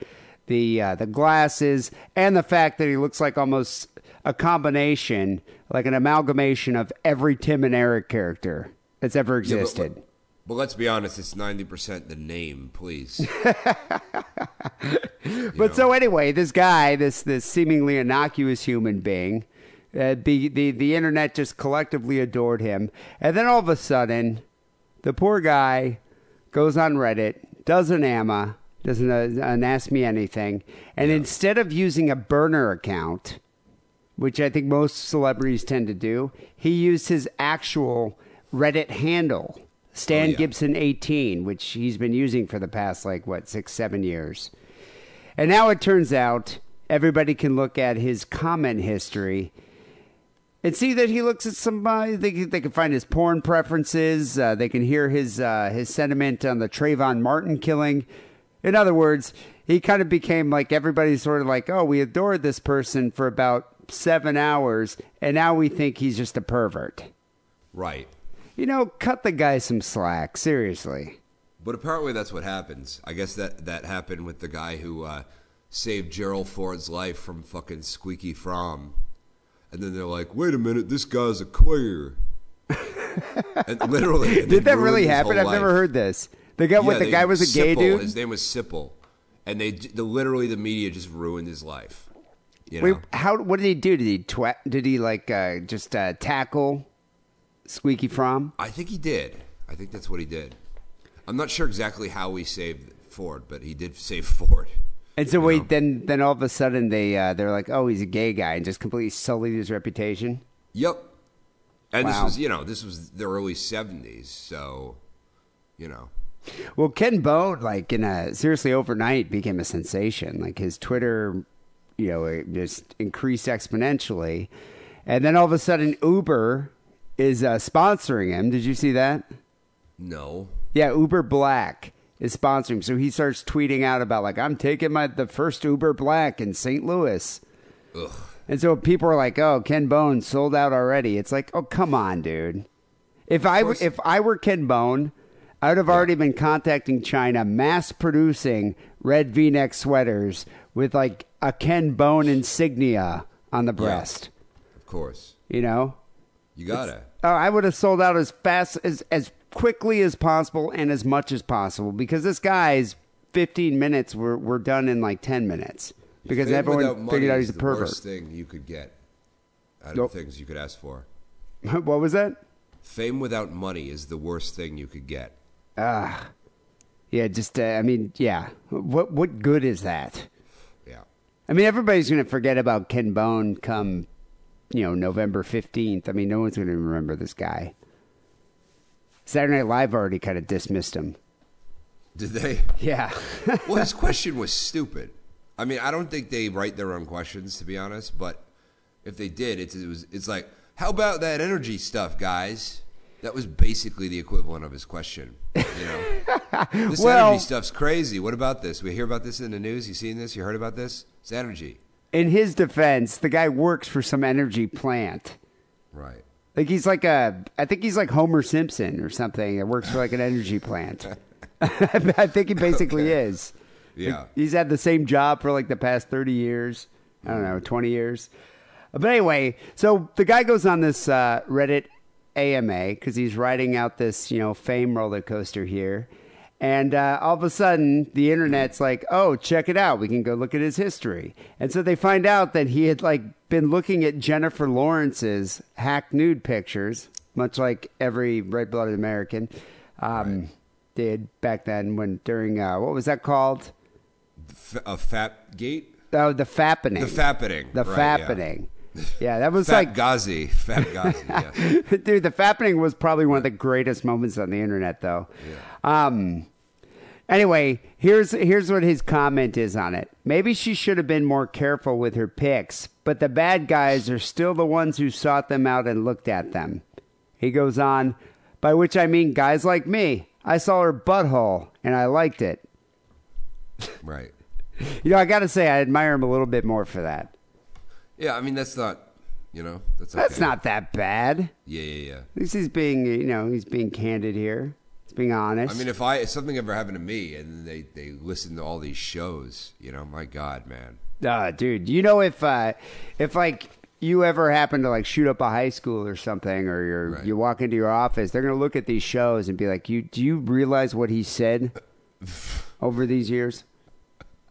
the uh, the glasses, and the fact that he looks like almost a combination, like an amalgamation of every Tim and Eric character that's ever Yeah, but- existed. But, let's be honest, it's ninety percent the name, please. But so anyway, this guy, this this seemingly innocuous human being, uh, the the the internet just collectively adored him, and then all of a sudden, the poor guy goes on Reddit, does an AMA, doesn't uh, ask me anything, and instead of using a burner account, which I think most celebrities tend to do, he used his actual Reddit handle, Stan Oh, yeah. Gibson 18, which he's been using for the past like what six seven years. And now it turns out everybody can look at his comment history and see that he looks at somebody. They can, they can find his porn preferences. Uh, they can hear his uh, his sentiment on the Trayvon Martin killing. In other words, he kind of became like everybody's sort of like, oh, we adored this person for about seven hours, and now we think he's just a pervert. right. You know, cut the guy some slack. Seriously. But apparently that's what happens. I guess that that happened with the guy who uh, saved Gerald Ford's life from fucking Squeaky Fromme. And then they're like, wait a minute, this guy's a queer. and literally. and Did that really happen? I've never heard this. The guy, what? Yeah, The they- guy was a gay dude. His name was Sipple. And they, the, literally, the media just ruined his life. You Wait, know? how? What did he do? Did he twat? Did he like uh, just uh, tackle Squeaky Fromme? I think he did. I think that's what he did. I'm not sure exactly how he saved Ford, but he did save Ford. And so wait, then then all of a sudden they uh, they're like, oh, he's a gay guy, and just completely sullied his reputation. Yep. And this was, you know, this was the early 70s, so, you know. Well, Ken Bone, like in a seriously overnight, became a sensation. Like his Twitter, you know, it just increased exponentially, and then all of a sudden Uber is uh, sponsoring him. Did you see that? No. Yeah, Uber Black is sponsoring. So he starts tweeting out about like I'm taking my the first Uber Black in St. Louis. Ugh. And so people are like, "Oh, Ken Bone sold out already." It's like, "Oh, come on, dude." If I if I were Ken Bone, I would have already been contacting China, mass producing red V-neck sweaters with like a Ken Bone insignia on the breast. Of course. You know? You gotta. Oh, I would have sold out as fast as as quickly as possible and as much as possible because this guy's 15 minutes were were done in like 10 minutes because everyone figured out he's a the pervert. worst thing you could get out of Nope. things you could ask for. what was that? Fame without money is the worst thing you could get. Ah, yeah. Just uh, I mean, yeah. What what good is that? Yeah. I mean, everybody's going to forget about Ken Bone come, you know, November fifteenth. I mean, no one's going to remember this guy. Saturday Night Live already kind of dismissed him. Did they? Yeah. well, his question was stupid. I mean, I don't think they write their own questions, to be honest. But if they did, it's, it was. It's like, how about that energy stuff, guys? That was basically the equivalent of his question. You know, this Well- energy stuff's crazy. What about this? We hear about this in the news. You seen this? You heard about this? It's energy, In his defense, the guy works for some energy plant. right? Like he's like a, I think he's like Homer Simpson or something that works for like an energy plant. I think he basically Okay. is. Yeah. He's had the same job for like the past 30 years. I don't know, 20 years. But anyway, so the guy goes on this uh, Reddit AMA because he's riding out this, you know, fame roller coaster here. And uh, all of a sudden, the internet's like, oh, check it out. We can go look at his history. And so they find out that he had like been looking at Jennifer Lawrence's hack nude pictures, much like every red blooded American um, did back then when during, uh, what was that called? F- a fap gate. Oh, the fappening. The fappening. The right, fappening. Yeah, that was Fat like Ghazi. Fat Ghazi. Yes. Dude, the fappening was probably one of the greatest moments on the internet, though. Um. Anyway, here's here's what his comment is on it. Maybe she should have been more careful with her pics, but the bad guys are still the ones who sought them out and looked at them. He goes on, by which I mean guys like me. I saw her butthole and I liked it. Right. You know, I got to say, I admire him a little bit more for that. Yeah, I mean that's not, you know, that's That's not that bad. Yeah, yeah, yeah. At least he's being, you know, he's being candid here. He's being honest. I mean, if I if something ever happened to me and they they listen to all these shows, you know, my God, man. Uh, dude, you know if uh, if like you ever happen to like shoot up a high school or something, or you're Right. you walk into your office, they're gonna look at these shows and be like, "You do you realize what he said over these years?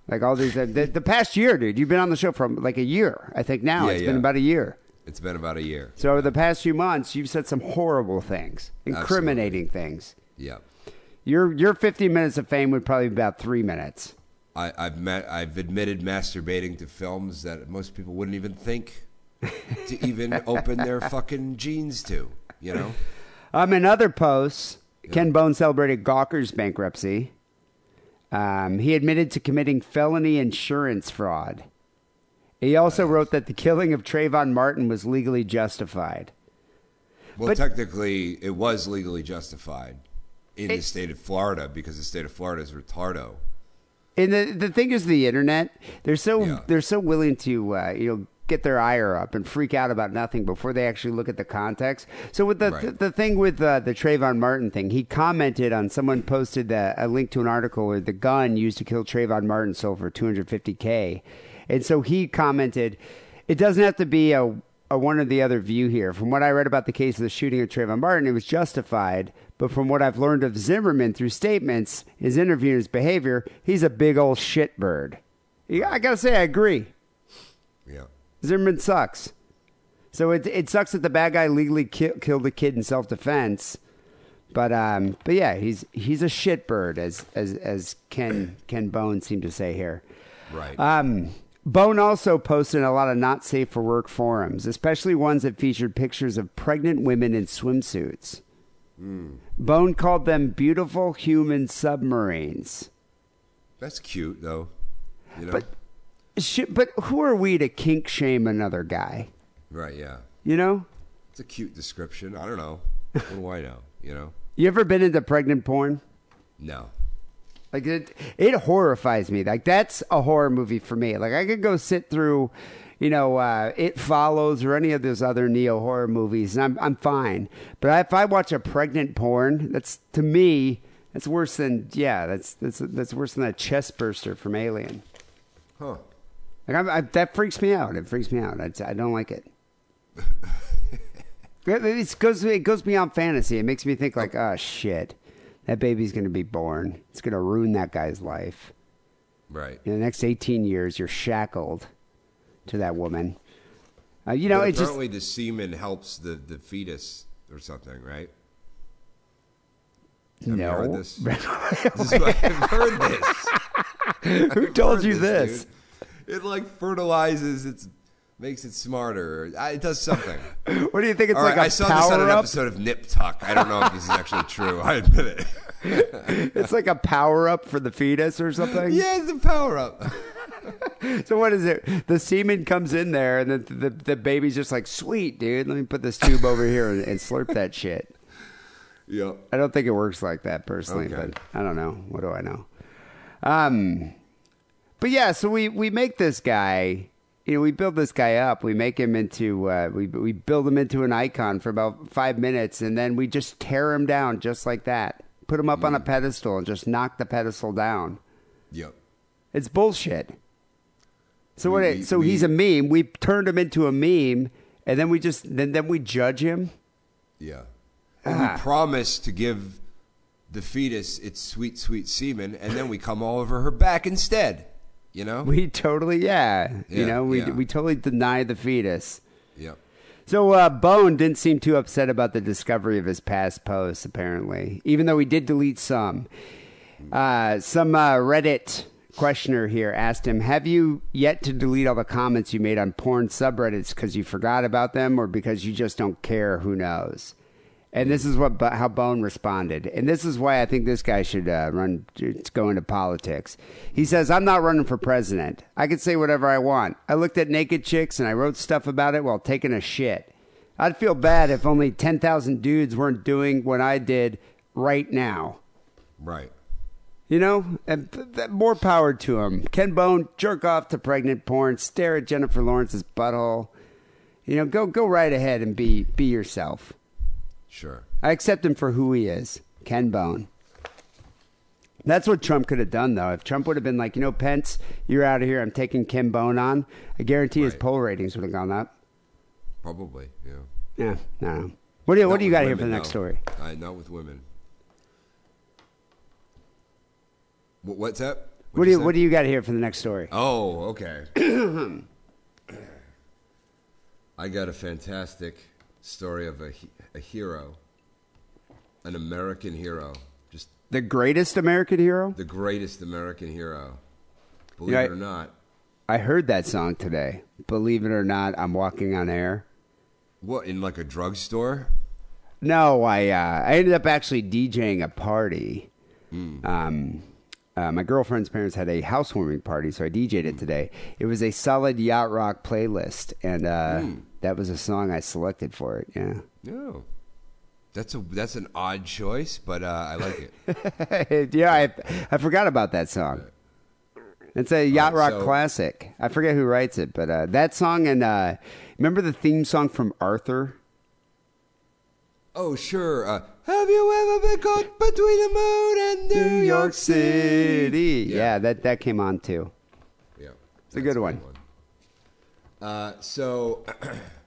Like all these the, the past year, dude. You've been on the show for like a year, I think. Now Yeah, it's yeah. been about a year. It's been about a year. So over the past few months, you've said some horrible things, incriminating things. Yeah. Your your 15 minutes of fame would probably be about three minutes. I, I've met, I've admitted masturbating to films that most people wouldn't even think to even open their fucking jeans to. You know, Um, in other posts, Ken Bone celebrated Gawker's bankruptcy. Um, he admitted to committing felony insurance fraud. He also wrote that the killing of Trayvon Martin was legally justified. well, But- technically, it was legally justified in the state of Florida because the state of Florida is retardo. And the the thing is, the internet they're so Yeah. they're so willing to uh, you know get their ire up and freak out about nothing before they actually look at the context. So with the Right. the, the thing with uh, the Trayvon Martin thing, he commented on someone posted uh, a link to an article where the gun used to kill Trayvon Martin sold for 250k, and so he commented, "It doesn't have to be a." A one or the other view here. From what I read about the case of the shooting of Trayvon Martin, it was justified. But from what I've learned of Zimmerman through statements, his interview, and his behavior, he's a big old shitbird. Yeah, I gotta say, I agree. Yeah. Zimmerman sucks. So it it sucks that the bad guy legally ki- killed the kid in self defense, but um, but yeah, he's he's a shitbird as as as Ken Ken Bone seemed to say here. Right. Um, Bone also posted a lot of not safe for work forums, especially ones that featured pictures of pregnant women in swimsuits. Bone called them beautiful human submarines. That's cute, though. You know. But But who are we to kink shame another guy? right. Yeah. You know? It's a cute description. I don't know. What do I know? You know. You ever been into pregnant porn? No. Like it, it horrifies me. Like that's a horror movie for me. Like I could go sit through, you know, uh, It Follows or any of those other neo horror movies, and I'm I'm fine. But if I watch a pregnant porn, that's to me, that's worse than yeah, that's that's that's worse than that chest burster from Alien. Huh. Like I, I, that freaks me out. It freaks me out. I, I don't like it. It it's goes it goes beyond fantasy. It makes me think like, oh shit, that baby's gonna be born. It's gonna ruin that guy's life. Right. In the next eighteen years, you're shackled to that woman. Uh, you know, But it just apparently the semen helps the, the fetus or something, right? Have no. you heard this? This is I've heard this. Who I've told heard you this? dude. It like fertilizes. It makes it smarter. It does something. What do you think? It's All like right, a I saw this on an up. episode of Nip Tuck. I don't know if this is actually true. I admit it. It's like a power up for the fetus or something. yeah, it's a power up. So what is it? The semen comes in there, and then the, the baby's just like, "Sweet, dude. Let me put this tube over here and, and slurp that shit." yeah. I don't think it works like that personally, Okay. but I don't know. What do I know? Um, but yeah, so we we make this guy. You know, we build this guy up. We make him into uh, we we build him into an icon for about five minutes, and then we just tear him down just like that. Put him up Mm. on a pedestal and just knock the pedestal down. Yep. It's bullshit. So We- what? we- so we- he's a meme. We turned him into a meme, and then we just then then we judge him. Yeah. And Ah. we promise to give the fetus its sweet, sweet semen, and then we come all over her back instead. You know? We totally, yeah. you know, we yeah. we totally deny the fetus. Yep. So uh, Bone didn't seem too upset about the discovery of his past posts, apparently, even though he did delete some. Uh, some uh, Reddit questioner here asked him, "Have you yet to delete all the comments you made on porn subreddits because you forgot about them, or because you just don't care? Who knows?" And this is what how Bone responded, and this is why I think this guy should uh, run go into politics. He says, "I'm not running for president. I can say whatever I want. I looked at naked chicks and I wrote stuff about it while taking a shit. I'd feel bad if only ten thousand dudes weren't doing what I did right now." Right. You know, and th- th- more power to him. Ken Bone, jerk off to pregnant porn, stare at Jennifer Lawrence's butthole. You know, go go right ahead and be be yourself. Sure. I accept him for who he is, Ken Bone. That's what Trump could have done, though. If Trump would have been like, you know, Pence, you're out of here. I'm taking Ken Bone on. I guarantee his Right. poll ratings would have gone up. Probably. Yeah. Yeah, no. What do you What Not do you with got here for the women, next story? I, not with women. What, what's that? What do you What do you got here for the next story? Oh, okay. I got a fantastic story of a, he- a hero, an American hero, just The greatest American hero. the greatest American hero. Believe Yeah, I- it or not. I heard that song today. Believe it or not, I'm walking on air. What, in like a drugstore? No, I uh, I ended up actually DJing a party. Um, uh, my girlfriend's parents had a housewarming party, so I DJ'd it today. It was a solid yacht rock playlist, and uh, that was a song I selected for it. Yeah, No. That's a that's an odd choice, but uh, I like it. yeah, I I forgot about that song. It's a yacht rock so- classic. I forget who writes it, but uh, that song and uh, remember the theme song from Arthur. oh, sure. Uh, have you ever been caught between the moon and New, York City? Yeah. that that came on too. Yeah, It's a good one. Uh, so,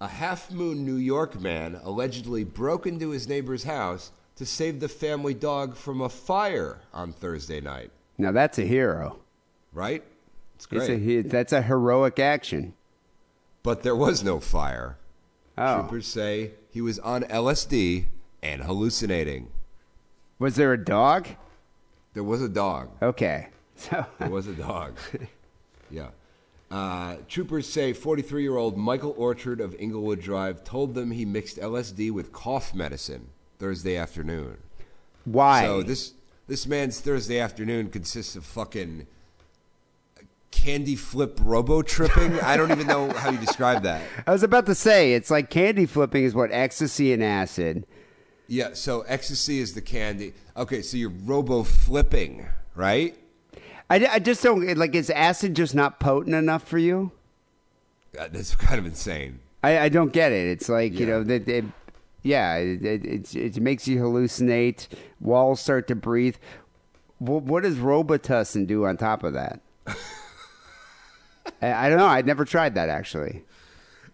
a Halfmoon New York man allegedly broke into his neighbor's house to save the family dog from a fire on Thursday night. Now that's a hero. Right? It's It's great. a, that's a heroic action. but there was no fire. Oh, Troopers say he was on LSD and hallucinating. was there a dog? There was a dog. Okay, so There was a dog. yeah. Uh, troopers say 43 year old Michael Orchard of Inglewood Drive told them he mixed LSD with cough medicine Thursday afternoon. why? So this this man's Thursday afternoon consists of fucking candy flip robo tripping. I don't even know how you describe that. I was about to say it's like candy flipping is what ecstasy and acid. Yeah, so ecstasy is the candy. Okay, so you're robo flipping, right? I, I just don't like. Is acid just not potent enough for you? Uh, That's kind of insane. I, I don't get it. It's like you know that. It, yeah, it, it, it, it makes you hallucinate. Walls start to breathe. What, what does Robitussin do on top of that? I, I don't know. I'd never tried that actually.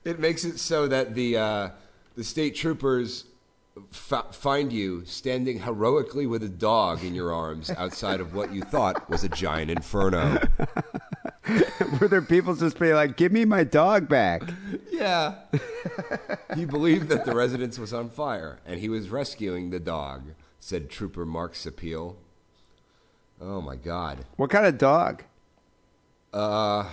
It makes it so that the uh, the state troopers f- find you standing heroically with a dog in your arms outside of what you thought was a giant inferno. Were there people just being like, "Give me my dog back"? Yeah. he believed that the residence was on fire and he was rescuing the dog, said Trooper Mark Sapil. Oh my God. What kind of dog? Uh,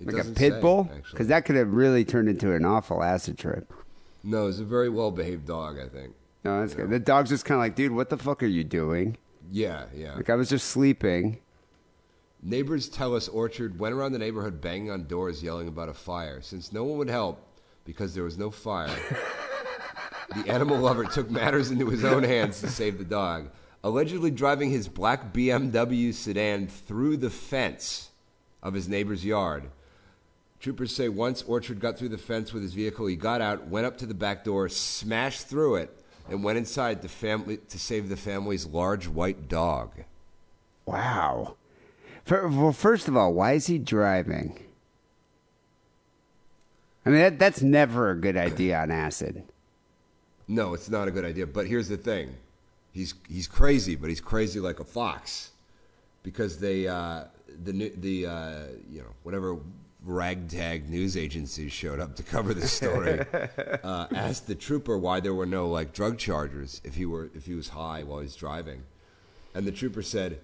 it Like a pit say, bull? Because that could have really turned into an awful acid trip. No, it's a very well behaved dog, I think. No, that's good. The dog's just kind of like, dude, what the fuck are you doing? Yeah, yeah. Like, I was just sleeping. Neighbors tell us Orchard went around the neighborhood banging on doors yelling about a fire. Since no one would help because there was no fire, the animal lover took matters into his own hands to save the dog, allegedly driving his black BMW sedan through the fence of his neighbor's yard. Troopers say once Orchard got through the fence with his vehicle, he got out, went up to the back door, smashed through it, and went inside to, family, to save the family's large white dog. Wow. For, well, first of all, why is he driving? I mean, that, that's never a good idea on acid. No, it's not a good idea. But here's the thing: he's he's crazy, but he's crazy like a fox, because they uh, the the uh, you know whatever ragtag news agencies showed up to cover the story uh, asked the trooper why there were no like drug charges if he were if he was high while he's driving, and the trooper said,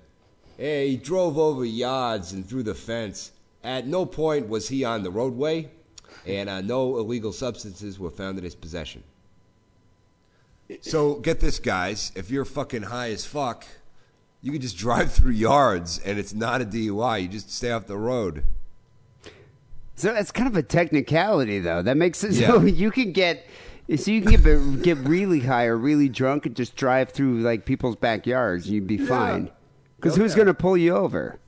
Hey, he drove over yards and through the fence. At no point was he on the roadway, and uh, no illegal substances were found in his possession. So get this, guys. If you're fucking high as fuck, you can just drive through yards, and it's not a DUI. You just stay off the road. So that's kind of a technicality, though. That makes it Yeah. so you can get, so you can get get really high or really drunk and just drive through like people's backyards. and You'd be fine. Because Oh, who's going to pull you over?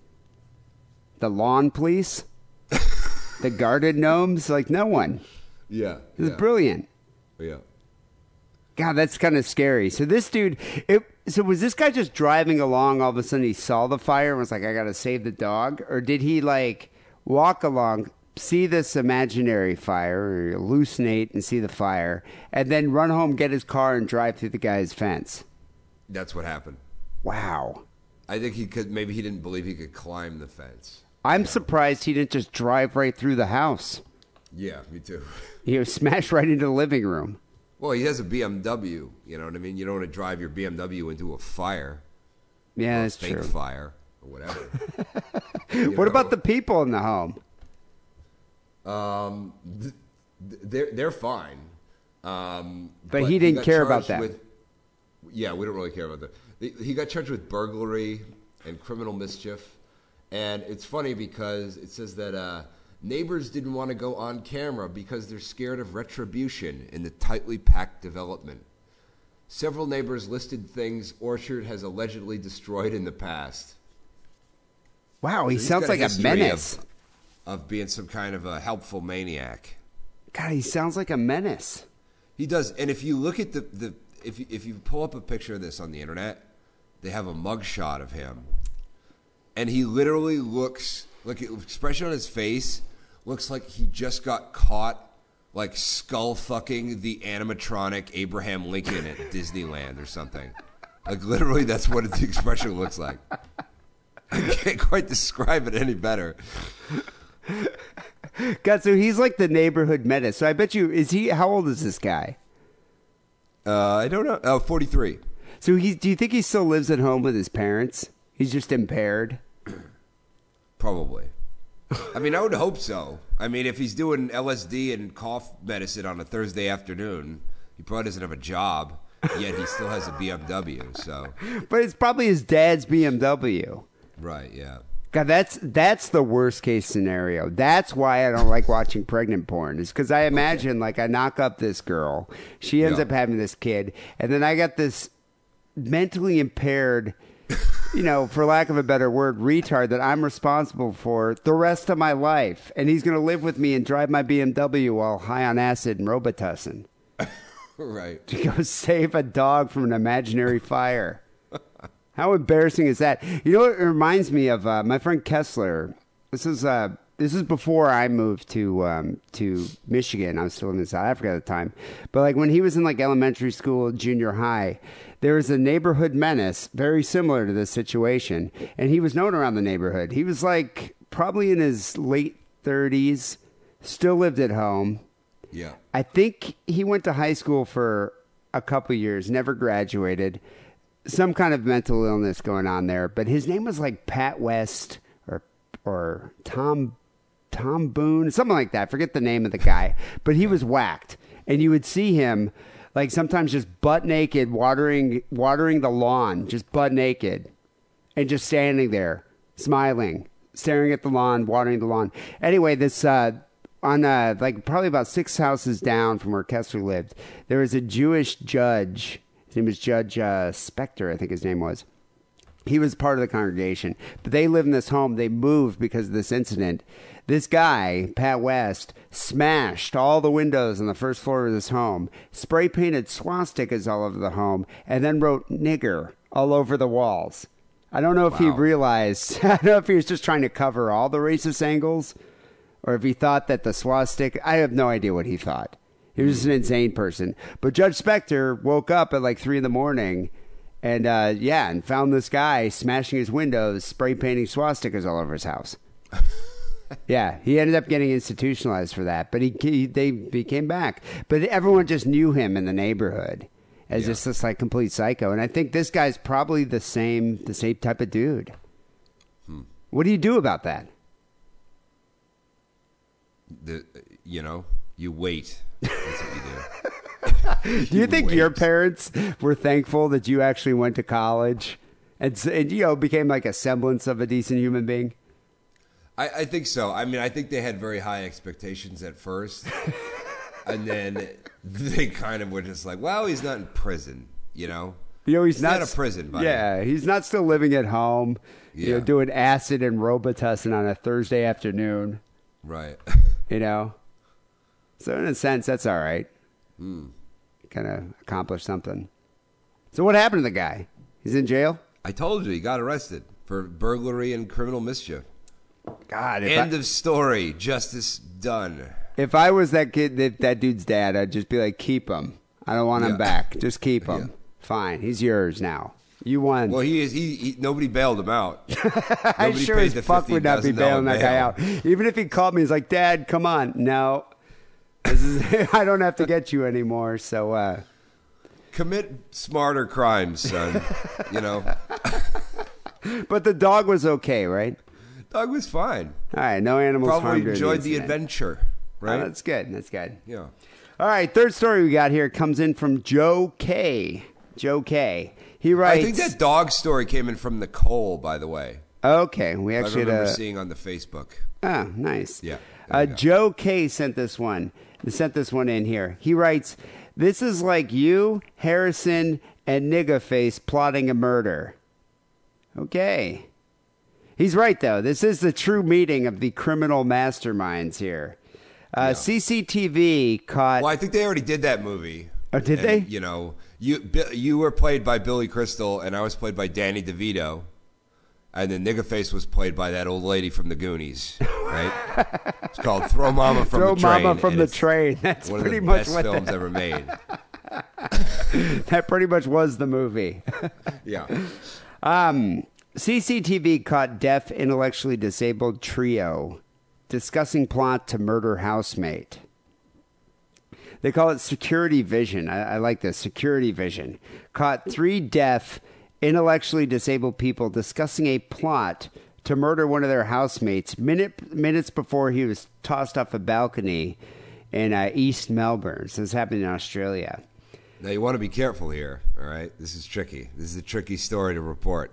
The lawn police, the guarded gnomes, like no one. Yeah. It's brilliant. Oh, yeah. God, that's kind of scary. So this dude, it, so was this guy just driving along? All of a sudden, he saw the fire and was like, "I got to save the dog," or did he like walk along, see this imaginary fire, or hallucinate and see the fire, and then run home, get his car, and drive through the guy's fence? That's what happened. Wow, I think he could. Maybe he didn't believe he could climb the fence. I'm surprised he didn't just drive right through the house. Yeah, me too. He was smashed right into the living room. Well, he has a BMW. You know what I mean? You don't want to drive your BMW into a fire, Yeah, that's fake true. fire, or whatever. What about the people in the home? Um, th- th- they're they're fine. Um, But he didn't got care about that. With, yeah, we don't really care about that. He- He got charged with burglary and criminal mischief, and it's funny because it says that uh, neighbors didn't want to go on camera because they're scared of retribution in the tightly packed development. Several neighbors listed things Orchard has allegedly destroyed in the past. Wow, he So sounds like a history of- menace. Of being some kind of a helpful maniac. God, he sounds like a menace. He does, and if you look at the, the if you, if you pull up a picture of this on the internet, they have a mugshot of him, and he literally looks like the expression on his face looks like he just got caught like skull fucking the animatronic Abraham Lincoln at Disneyland or something. Like literally, that's what the expression looks like. I can't quite describe it any better. God, so he's like the neighborhood menace. So I bet you, is he? How old is this guy? Uh, I don't know. Oh, 43. So he, do you think he still lives at home with his parents? He's just impaired. Probably. I mean, I would hope so. I mean, if he's doing LSD and cough medicine on a Thursday afternoon, he probably doesn't have a job, yet he still has a BMW. So, But it's probably his dad's BMW. right, yeah. God, that's that's the worst case scenario. That's why I don't like watching pregnant porn. Is because I imagine like I knock up this girl, she ends Yeah. up having this kid, and then I got this mentally impaired, you know, for lack of a better word, retard that I'm responsible for the rest of my life, and he's going to live with me and drive my BMW while high on acid and Robitussin Right. to go save a dog from an imaginary fire. How embarrassing is that? You know what it reminds me of? Uh, my friend Kessler. This is uh, this is before I moved to um, to Michigan. I was still living in South Africa at the time. But like when he was in like elementary school, junior high, there was a neighborhood menace very similar to this situation, and he was known around the neighborhood. He was like probably in his late thirties, still lived at home. Yeah. I think he went to high school for a couple years, never graduated. Some kind of mental illness going on there, but his name was like Pat West or or Tom Tom Boone, something like that. Forget the name of the guy, but he was whacked, and you would see him like sometimes just butt naked, watering watering the lawn, just butt naked, and just standing there, smiling, staring at the lawn, watering the lawn. Anyway, this uh, on uh, like probably about six houses down from where Kessler lived, there was a Jewish judge. His name was Judge uh, Spector, I think his name was. He was part of the congregation, but they lived in this home. They moved because of this incident. This guy, Pat West, smashed all the windows on the first floor of this home, spray painted swastikas all over the home, and then wrote nigger all over the walls. I don't know if he realized, I don't know if he was just trying to cover all the racist angles or if he thought that the swastika, I have no idea what he thought. He was just an insane person. But Judge Spector woke up at like three in the morning and, uh, yeah, and found this guy smashing his windows, spray painting swastikas all over his house. yeah, he ended up getting institutionalized for that, but he, he they he came back. But everyone just knew him in the neighborhood as Yeah. just this like complete psycho. And I think this guy's probably the same the same type of dude. What do you do about that? The, you know, you wait. That's what you do. Do you think wait. your parents were thankful that you actually went to college and, and you know became like a semblance of a decent human being? I, I think so. I mean, I think they had very high expectations at first, and then they kind of were just like, "Well, he's not in prison," you know. You know, he's It's not, not a prison, buddy. Yeah, he's not still living at home. You know, doing acid and Robitussin on a Thursday afternoon. Right. You know, so in a sense, that's all right. Hmm. Kind of accomplished something. So what happened to the guy? He's in jail. I told you he got arrested for burglary and criminal mischief. God, End I, of story. Justice done. if I was that kid, that, that dude's dad, I'd just be like, keep him. I don't want him back. Just keep him. Yeah. Fine, he's yours now. You won. Well, he is. He, he nobody bailed him out. I Nobody sure as fuck would not be bailing that guy out. Even if he called me, he's like, Dad, come on. No. This is, I don't have to get you anymore. So, uh, Commit smarter crimes, son. you know, but the dog was okay, right? dog was fine. All right, no animals harmed Probably enjoyed the incident. adventure. Oh, Right. that's good. That's good. yeah. All right, third story we got here comes in from Joe K. Joe K. He writes. I think that dog story came in from Nicole, by the way. Okay, we I actually had remember a. seeing on the Facebook. Oh, nice. Yeah, Uh, there you go. Joe K sent this one. Sent this one in here. He writes, "This is like you, Harrison, and Nigga Face plotting a murder." Okay. He's right though. This is the true meeting of the criminal masterminds here. Uh, CCTV caught. Well, I think they already did that movie. Oh, did And, they? You know, you you were played by Billy Crystal, and I was played by Danny DeVito, and the Nigga Face was played by that old lady from the Goonies, right? it's called Throw Mama from Throw the Train. Throw Mama from the Train. That's One pretty of the much best what films that, ever made. that pretty much was the movie. Yeah. Um, CCTV caught deaf, intellectually disabled trio discussing plot to murder housemate. They call it security vision. I, I like this security vision. Caught three deaf, intellectually disabled people discussing a plot to murder one of their housemates minute, minutes before he was tossed off a balcony in uh, East Melbourne. So this happened in Australia. Now you want to be careful here. All right, this is tricky. This is a tricky story to report.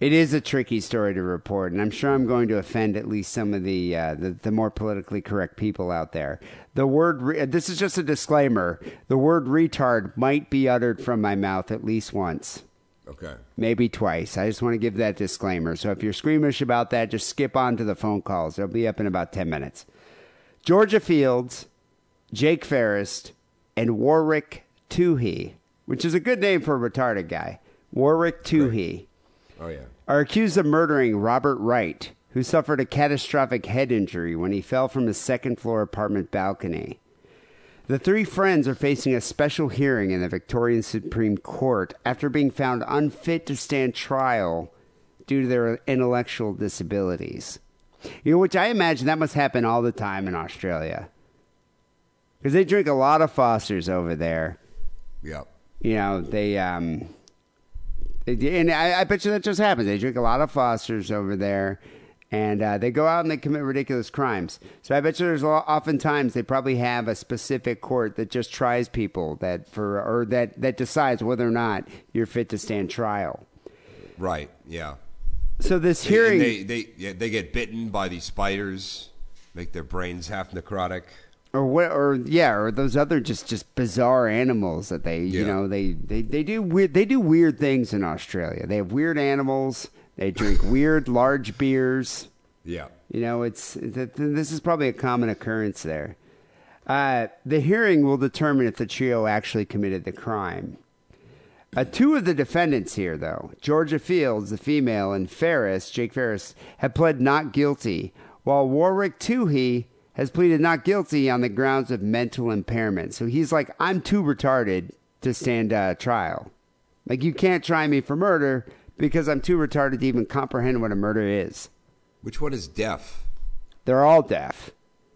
It is a tricky story to report, and I'm sure I'm going to offend at least some of the uh, the, the more politically correct people out there. The word re- this is just a disclaimer. The word retard might be uttered from my mouth at least once, Okay. maybe twice. I just want to give that disclaimer. So if you're squeamish about that, just skip on to the phone calls. They'll be up in about ten minutes. Georgia Fields, Jake Ferris, and Warwick Toohey, which is a good name for a retarded guy. Warwick Toohey Oh yeah. are accused of murdering Robert Wright, who suffered a catastrophic head injury when he fell from his second floor apartment balcony. The three friends are facing a special hearing in the Victorian Supreme Court after being found unfit to stand trial due to their intellectual disabilities. You know, which I imagine that must happen all the time in Australia. Because they drink a lot of Fosters over there Yeah. you know they um they- and I, I bet you that just happens they drink a lot of fosters over there and uh, they go out and they commit ridiculous crimes so i bet you there's a lot, oftentimes they probably have a specific court that just tries people that for or that that decides whether or not you're fit to stand trial Right. Yeah. so this They- hearing they they yeah, they get bitten by these spiders, make their brains half necrotic. or what or yeah or those other just just bizarre animals that they you know they, they they do weird they do weird things in australia they have weird animals they drink weird large beers Yeah. you know it's th- th- this is probably a common occurrence there uh, the hearing will determine if the trio actually committed the crime uh, two of the defendants here, though, Georgia Fields, the female, and Ferris, Jake Ferris, have pled not guilty, while Warwick Toohey has pleaded not guilty on the grounds of mental impairment. So he's like, I'm too retarded to stand uh, trial. Like, you can't try me for murder because I'm too retarded to even comprehend what a murder is. Which one is deaf? They're all deaf.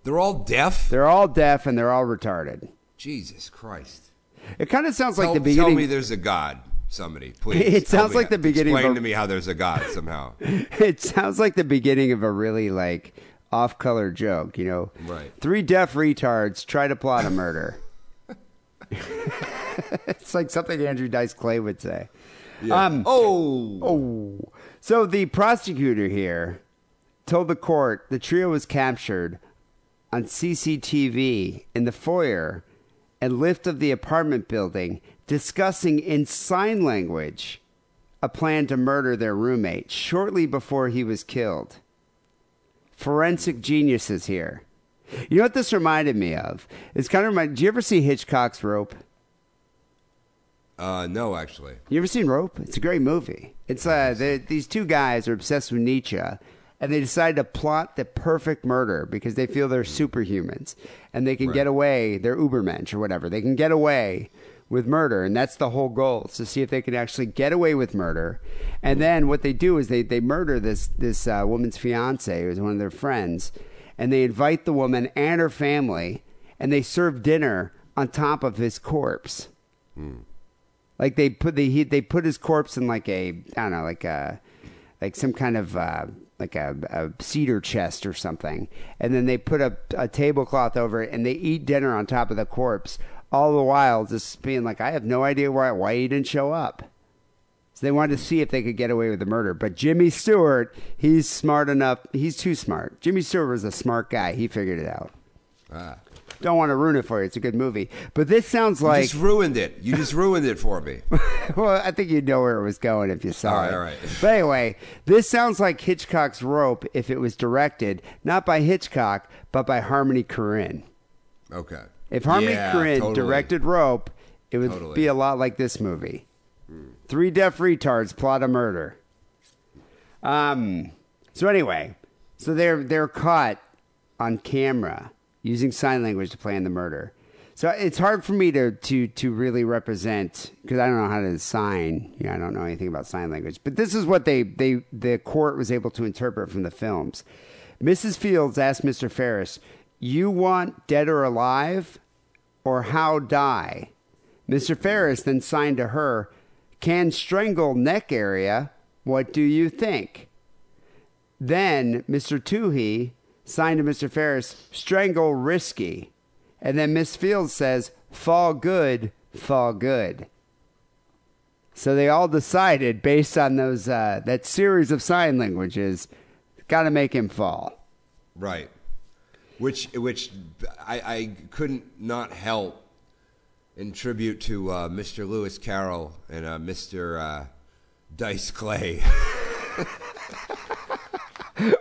They're all deaf. They're all deaf and they're all retarded. Jesus Christ. It kind of sounds like the beginning. tell me there's a God. Somebody, please. It sounds like the beginning Explain a- to me how there's a God somehow. It sounds like the beginning of a really like off-color joke, you know. Right. Three deaf retards try to plot a murder. it's like something Andrew Dice Clay would say. Um, oh, Oh. So the prosecutor here told the court the trio was captured on CCTV in the foyer and lift of the apartment building discussing in sign language a plan to murder their roommate shortly before he was killed. Forensic geniuses here. You know what this reminded me of? It's kind of remind. Do you ever see Hitchcock's Rope? Uh, no, actually. You ever seen Rope? It's a great movie. It's uh, these two guys are obsessed with Nietzsche, and they decide to plot the perfect murder because they feel they're superhumans and they can get away. They're Ubermensch or whatever. They can get away with murder, and that's the whole goal: is to see if they can actually get away with murder. And then what they do is they they murder this this uh, woman's fiance, who's one of their friends, and they invite the woman and her family, and they serve dinner on top of his corpse. Like they put the he, they put his corpse in like a I don't know like a like some kind of uh, like a, a cedar chest or something, and then they put a, a tablecloth over it and they eat dinner on top of the corpse. All the while, just being like, I have no idea why why he didn't show up. So they wanted to see if they could get away with the murder. But Jimmy Stewart, he's smart enough. He's too smart. Jimmy Stewart was a smart guy. He figured it out. Ah. Don't want to ruin it for you. It's a good movie. But this sounds You like just ruined it. You just ruined it for me. well, I think you'd know where it was going if you saw All right, it. all right. But anyway, this sounds like Hitchcock's Rope if it was directed not by Hitchcock but by Harmony Korine. Okay. If Harmony Yeah, Korine totally. directed Rope, it would Totally. be a lot like this movie. Three deaf retards plot a murder. Um. So anyway, so they're they're caught on camera using sign language to plan the murder. So it's hard for me to to to really represent because I don't know how to sign. Know, I don't know anything about sign language. But this is what they they the court was able to interpret from the films. Mrs. Fields asked Mr. Ferris, "You want dead or alive, or how die?" Mr. Ferris then signed to her, "Can strangle neck area. What do you think?" Then Mr. Toohey signed to Mr. Ferris, strangle risky. And then Miss Fields says, fall good, fall good. So they all decided, based on those uh, that series of sign languages, got to make him fall. Right. Which which I, I couldn't not help in tribute to uh, Mr. Lewis Carroll and uh, Mr. Uh, Dice Clay.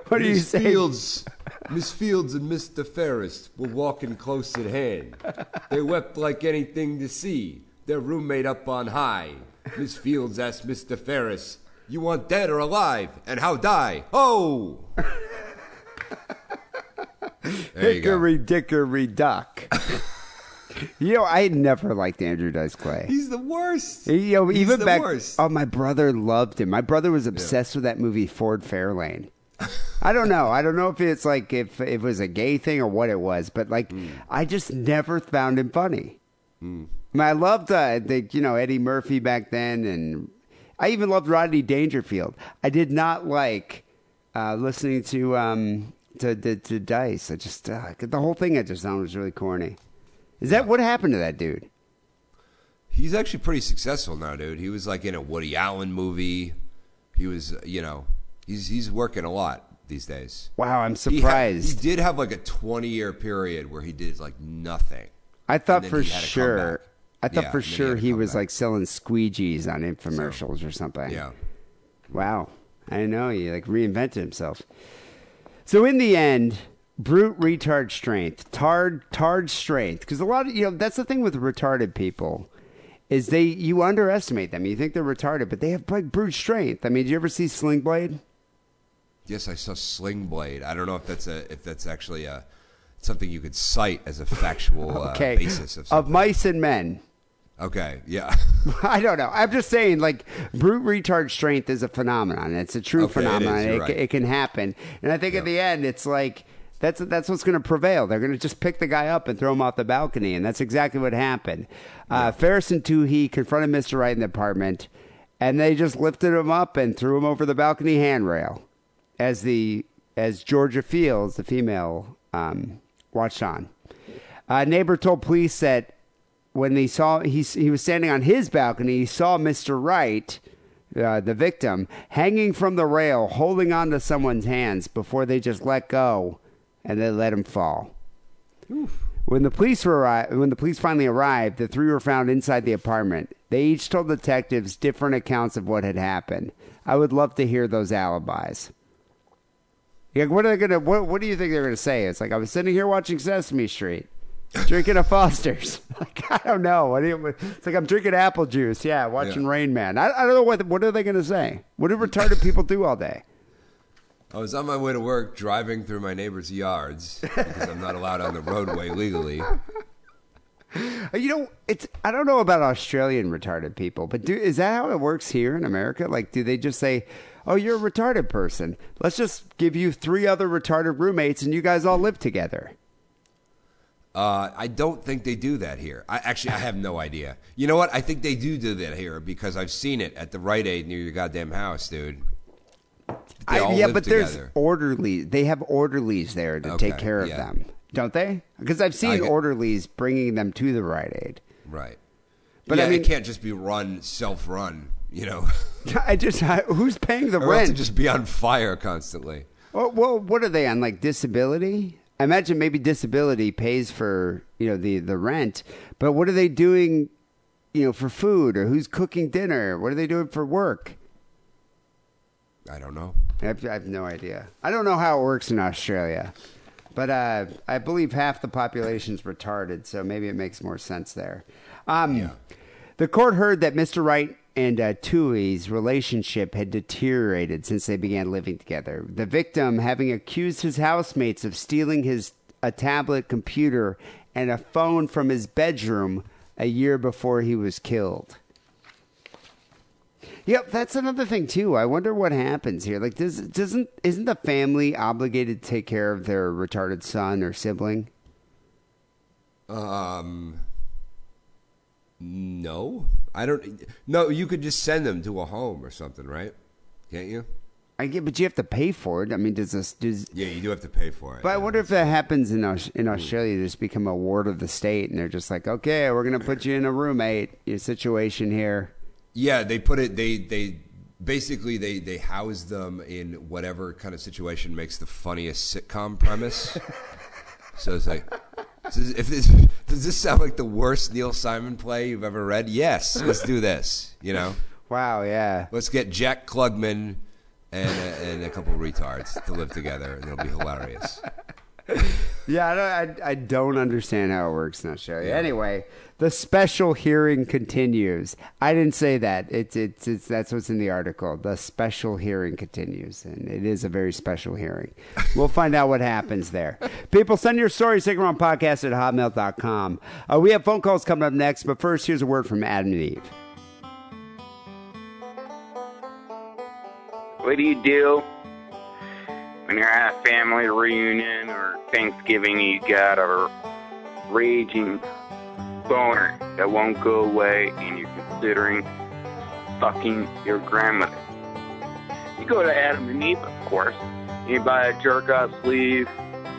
What do you say? Fields, Miss Fields and Mr. Ferris were walking close at hand. They wept like anything to see. Their roommate up on high. Miss Fields asked Mr. Ferris, "You want dead or alive, and how die?" Oh. Hickory dickory duck. you know, I never liked Andrew Dice Clay. He's the worst. You know, He's even the back. worst. Oh, my brother loved him. My brother was obsessed with that movie Ford Fairlane. I don't know. I don't know if it's like if, if it was a gay thing or what it was, but like Hmm. I just never found him funny. I, mean, I loved uh, the you know Eddie Murphy back then, and I even loved Rodney Dangerfield. I did not like uh, listening to um to, to to Dice. I just uh, the whole thing I just found was really corny. Is that what happened to that dude? He's actually pretty successful now, dude. He was like in a Woody Allen movie. He was, you know, he's he's working a lot these days. Wow, I'm He, had- surprised. he did have like a 20 year period where he did like nothing. I thought for he sure. I thought Yeah, for then he sure he, was like selling squeegees on infomercials or something. Yeah. Wow. I know he like reinvented himself. So in the end, brute retard strength, tard tard strength. Because a lot of you know that's the thing with retarded people. Is they you underestimate them. You think they're retarded, but they have like brute strength. I mean, did you ever see Sling Blade? Yes, I saw Sling Blade. I don't know if that's a if that's actually a something you could cite as a factual Okay. uh, basis of of mice and men. okay, yeah. I don't know. I'm just saying, like, brute retard strength is a phenomenon. It's a true Okay, phenomenon. You're It, right. it can happen. And I think at the end, it's like That's that's what's going to prevail. They're going to just pick the guy up and throw him off the balcony, and that's exactly what happened. Uh, Ferris and Toohey confronted Mr. Wright in the apartment, and they just lifted him up and threw him over the balcony handrail, as the as Georgia Fields, the female, um, watched on. A neighbor told police that when they saw he he was standing on his balcony, he saw Mr. Wright, uh, the victim, hanging from the rail, holding onto someone's hands before they just let go and they let him fall. When the police were arri- when the police finally arrived, the three were found inside the apartment. They each told detectives different accounts of what had happened. I would love to hear those alibis. Yeah, what are they gonna? What What do you think they're gonna say? It's like I was sitting here watching Sesame Street, drinking a Foster's. like I don't know. What do you, it's like I'm drinking apple juice. Yeah, watching Yeah. Rain Man. I, I don't know what. What are they gonna say? What do retarded people do all day? I was on my way to work driving through my neighbor's yards because I'm not allowed on the roadway legally. You know, it's I don't know about Australian retarded people, but do is that how it works here in America? Like, do they just say, "Oh, you're a retarded person. Let's just give you three other retarded roommates, and you guys all live together." Uh, I don't think they do that here. I actually I have no idea. You know what? I think they do do that here because I've seen it at the Rite Aid near your goddamn house, dude. I, yeah, but together. there's orderlies. They have orderlies there to take care of yeah. them, don't they? Because I've seen get- orderlies bringing them to the Rite Aid. right. But yeah, I mean- it can't just be run self-run. You know, I just I, who's paying the or else rent? to just be on fire constantly. Well, well, what are they on? Like disability? I imagine maybe disability pays for you know the the rent, but what are they doing? You know, for food or who's cooking dinner? What are they doing for work? I don't know. I have, I have no idea. I don't know how it works in Australia, but uh, I believe half the population's retarded, so maybe it makes more sense there. Um, Yeah. The court heard that Mr. Wright and uh, Toohey's relationship had deteriorated since they began living together. The victim having accused his housemates of stealing his a tablet computer and a phone from his bedroom a year before he was killed. Yep, that's another thing too. I wonder what happens here. Like, does doesn't isn't the family obligated to take care of their retarded son or sibling? Um, no, I don't. No, you could just send them to a home or something, right? Can't you? I get, but you have to pay for it. I mean, does this does? Yeah, you do have to pay for it. But I wonder if that happens in Aus- in Australia. Just become a ward of the state, and they're just like, okay, we're gonna put you in a roommate your situation here. Yeah, they put it. They they basically they they house them in whatever kind of situation makes the funniest sitcom premise. so it's like, if this, does this sound like the worst Neil Simon play you've ever read? Yes, let's do this. You know, Wow, yeah. let's get Jack Klugman and a, and a couple of retards to live together, and it'll be hilarious. Yeah, I don't, I, I don't understand how it works in Australia. Anyway, the special hearing continues. I didn't say that. It's, it's it's that's what's in the article. The special hearing continues, and it is a very special hearing. We'll find out what happens there. People, send your stories. Take them on podcast at hotmail.com. Uh, we have phone calls coming up next, but first, here's a word from Adam and Eve. What do you do when you're at a family reunion or Thanksgiving? You got a raging boner that won't go away, and you're considering fucking your grandmother. You go to Adam and Eve, of course. You buy a jerk off sleeve,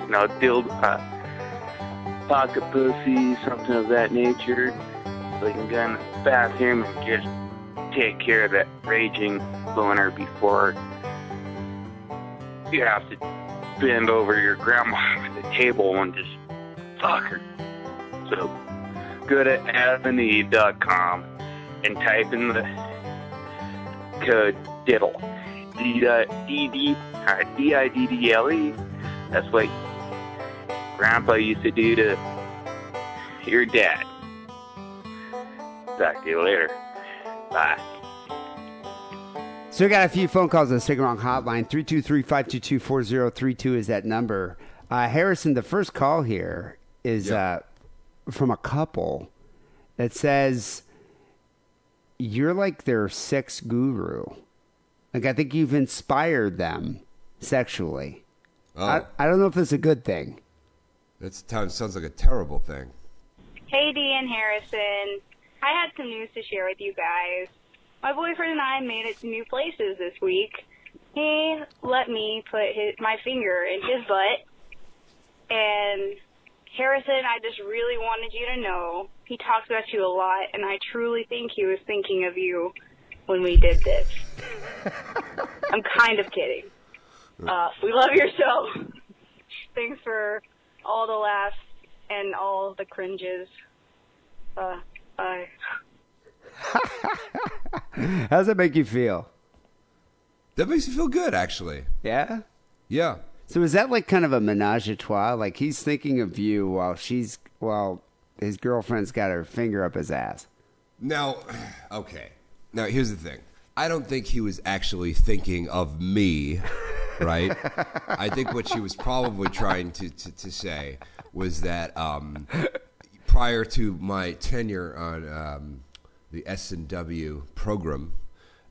you know, dild, uh, pocket pussy, something of that nature. So you can go in the bathroom and just take care of that raging boner before you have to bend over your grandma at the table and just fuck her. So go to adamandeve.com and type in the code diddle. D-I-D-D-L-E. That's what Grandpa used to do to your dad. Talk to you later. Bye. So we got a few phone calls on the Sick and Wrong hotline. 323-522-4032 is that number. Uh, Harrison, the first call here is uh, from a couple that says you're like their sex guru. Like I think you've inspired them sexually. Oh, I, I don't know if that's a good thing. that sounds like a terrible thing. Hey, Dean Harrison. I had some news to share with you guys. My boyfriend and I made it to new places this week. He let me put his, my finger in his butt. And Harrison, I just really wanted you to know he talks about you a lot, and I truly think he was thinking of you when we did this. I'm kind of kidding. Uh, we love your show. Thanks for all the laughs and all the cringes. Uh, bye. How does that make you feel? That makes me feel good, actually. Yeah. Yeah. So is that like kind of a menage a trois? Like he's thinking of you while she's while his girlfriend's got her finger up his ass. Now, okay. Now, here's the thing. I don't think he was actually thinking of me, right? I think what she was probably trying to, to, to say was that um, prior to my tenure on um, the S&W program,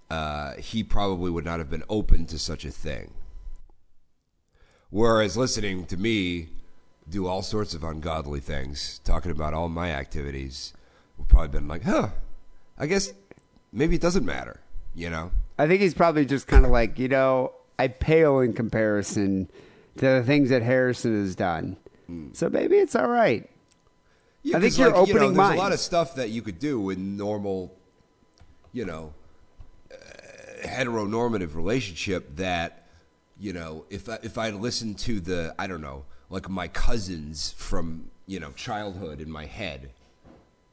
uh, he probably would not have been open to such a thing. Whereas listening to me do all sorts of ungodly things, talking about all my activities, would probably been like, huh, I guess maybe it doesn't matter, you know? I think he's probably just kind of like you know I pale in comparison to the things that Harrison has done. So maybe it's all right. Yeah, I think you're like, you know, opening there's a lot of stuff that you could do in normal, you know, uh, heteronormative relationship that, you know, if I, if I listened to the I don't know, like my cousins from you know childhood in my head,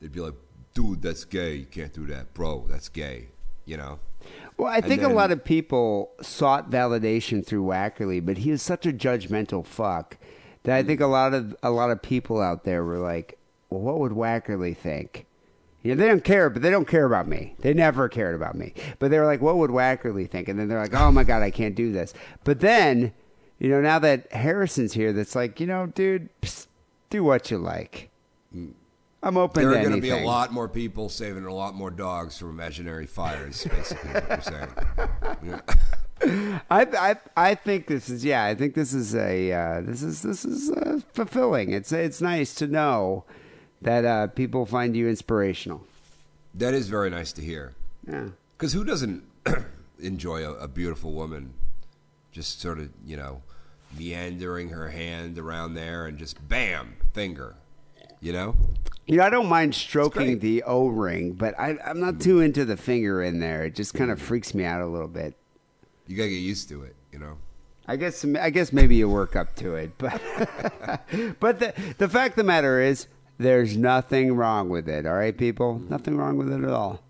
they'd be like, "Dude, that's gay. You can't do that, bro. That's gay." You know. Well, I think a lot of people sought validation through Wackerly, but he was such a judgmental fuck that I think a lot of a lot of people out there were like, "Well, what would Wackerly think?" You know, they don't care, but they don't care about me. They never cared about me. But they were like, "What would Wackerly think?" And then they're like, "Oh my god, I can't do this." But then, you know, now that Harrison's here, that's like, you know, dude, psst, do what you like. I'm open There are going to be a lot more people saving a lot more dogs from imaginary fires. Basically, what you're saying. Yeah. I, I I think this is yeah. I think this is a uh, this is this is uh, fulfilling. It's it's nice to know that uh, people find you inspirational. That is very nice to hear. Yeah. Because who doesn't enjoy a, a beautiful woman just sort of, you know, meandering her hand around there and just bam, finger, you know? You know, I don't mind stroking the O ring, but I, I'm not too into the finger in there. It just kind of freaks me out a little bit. You got to get used to it, you know? I guess I guess maybe you work up to it, but but the the fact of the matter is, there's nothing wrong with it. All right, people, nothing wrong with it at all.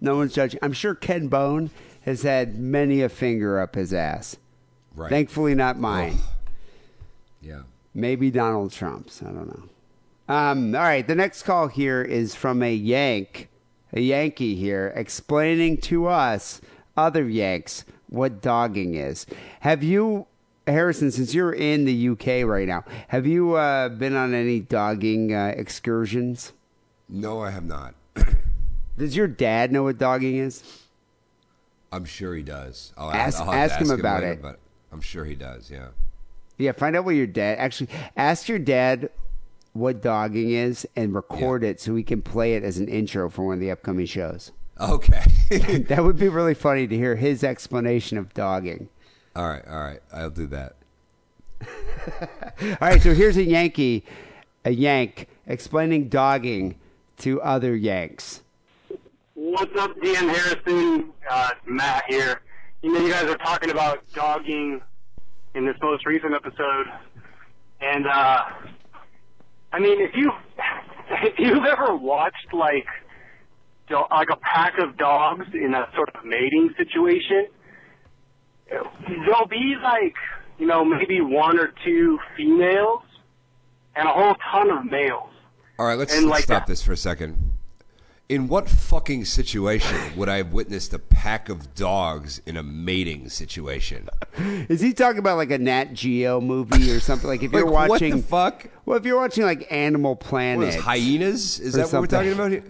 No one's judging. I'm sure Ken Bone has had many a finger up his ass. Right. Thankfully, not mine. yeah. Maybe Donald Trump's. I don't know. Um, all right, the next call here is from a Yank, a Yankee here, explaining to us, other Yanks, what dogging is. Have you, Harrison, since you're in the UK right now, have you uh, been on any dogging uh, excursions? No, I have not. Does your dad know what dogging is? I'm sure he does. I'll Ask- I'll to ask him about later, it. But I'm sure he does, yeah. Yeah, find out what your dad actually ask your dad what dogging is and record it so we can play it as an intro for one of the upcoming shows. Okay. that would be really funny to hear his explanation of dogging. All right, all right. I'll do that. All right, so here's a Yankee, a Yank explaining dogging to other Yanks. What's up, Dan Harrison? Uh, Matt here. You know, you guys are talking about dogging in this most recent episode, and uh, I mean, if you if you've ever watched like do- like a pack of dogs in a sort of mating situation, there'll be like you know maybe one or two females and a whole ton of males. All right, let's, let's like stop that- this for a second. In what fucking situation would I have witnessed a pack of dogs in a mating situation? Is he talking about like a Nat Geo movie or something? Like if you're watching, what the fuck? well, if you're watching like Animal Planet, What is hyenas? Is or that what we're talking about here?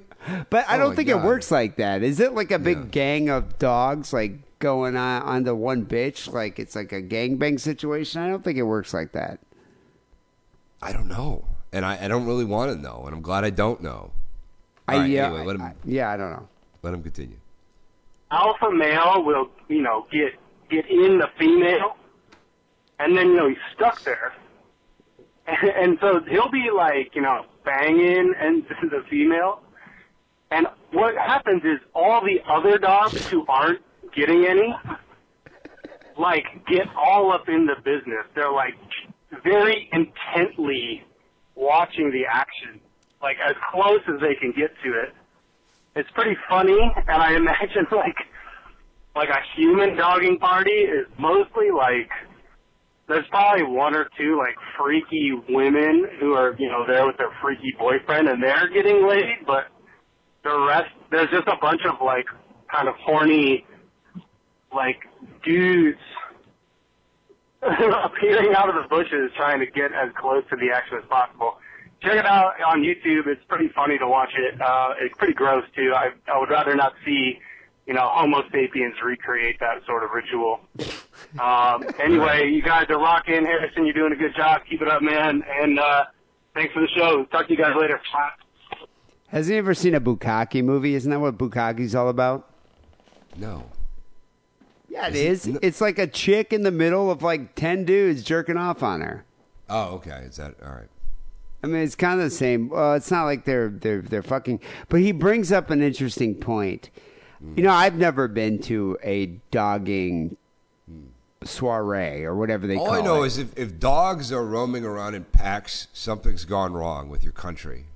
But I Oh don't think God. it works like that. Is it like a big Yeah. gang of dogs like going on on the one bitch like it's like a gangbang situation. I don't think it works like that. I don't know, and I, I don't really want to know, and I'm glad I don't know. I All right, yeah, anyway, let him I- yeah, I don't know. let him continue. alpha male will, you know, get get in the female, and then you know he's stuck there, and, and so he'll be like, you know, banging and the female, and what happens is all the other dogs who aren't getting any, like, get all up in the business. They're like very intently watching the action, like as close as they can get to it. It's pretty funny, and I imagine like like a human dogging party is mostly like there's probably one or two like freaky women who are you know there with their freaky boyfriend and they're getting laid, but the rest there's just a bunch of like kind of horny like dudes appearing out of the bushes trying to get as close to the action as possible. Check it out on YouTube. It's pretty funny to watch it. Uh, it's pretty gross too. I, I would rather not see, you know, Homo sapiens recreate that sort of ritual. Um, anyway, you guys are rocking. Harrison, you're doing a good job. Keep it up, man. And uh, thanks for the show. Talk to you guys later. Has he ever seen a Bukkake movie? Isn't that what Bukkake's all about? No. Yeah, it is. It's like a chick in the middle of like ten dudes jerking off on her. Oh, okay. Is that all right? I mean, it's kind of the same. Well, it's not like they're they're they're fucking. But he brings up an interesting point. You know, I've never been to a dogging soiree or whatever they All call it. All I know it. is if, if dogs are roaming around in packs, something's gone wrong with your country.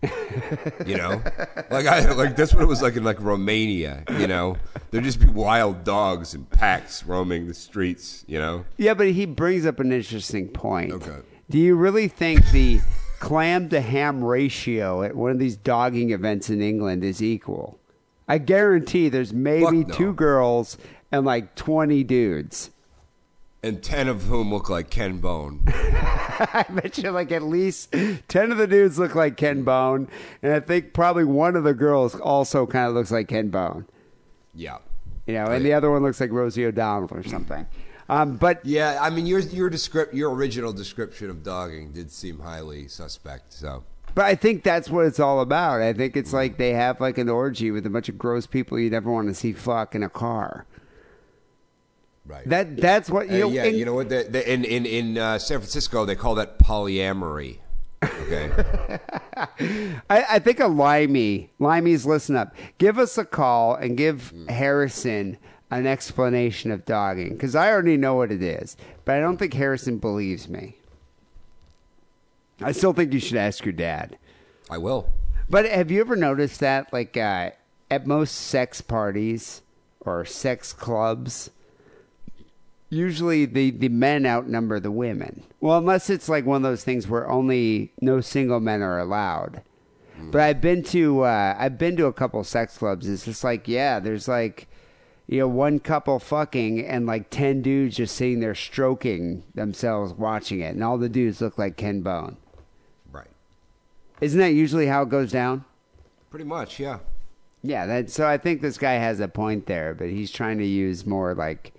you know, like I like that's what it was like in like Romania. You know, there'd just be wild dogs in packs roaming the streets. You know, Yeah, but he brings up an interesting point. Okay. Do you really think the clam to ham ratio at one of these dogging events in England is equal? I guarantee there's maybe no. two girls and like 20 dudes. And ten of whom look like Ken Bone. I bet you like at least 10 of the dudes look like Ken Bone. And I think probably one of the girls also kind of looks like Ken Bone. Yeah. You know, and the other one looks like Rosie O'Donnell or something. Um, but Yeah, I mean your your descript your original description of dogging did seem highly suspect. So But I think that's what it's all about. I think it's like they have like an orgy with a bunch of gross people you never want to see fuck in a car. Right. That that's what you Uh, know. yeah, and- you know what? The, the, in in in uh, San Francisco, they call that polyamory. Okay. I, I think a limey, limeys, listen up. Give us a call and give Harrison an explanation of dogging because I already know what it is, but I don't think Harrison believes me. I still think you should ask your dad. I will. But have you ever noticed that, like, uh, at most sex parties or sex clubs, usually the, the men outnumber the women? Well, unless it's like one of those things where only no single men are allowed. But I've been to uh, I've been to a couple sex clubs. It's just like yeah, there's like you know one couple fucking and like ten dudes just sitting there stroking themselves watching it, and all the dudes look like Ken Bone. Right. Isn't that usually how it goes down? Pretty much. Yeah. Yeah, that, so I think this guy has a point there, but he's trying to use more like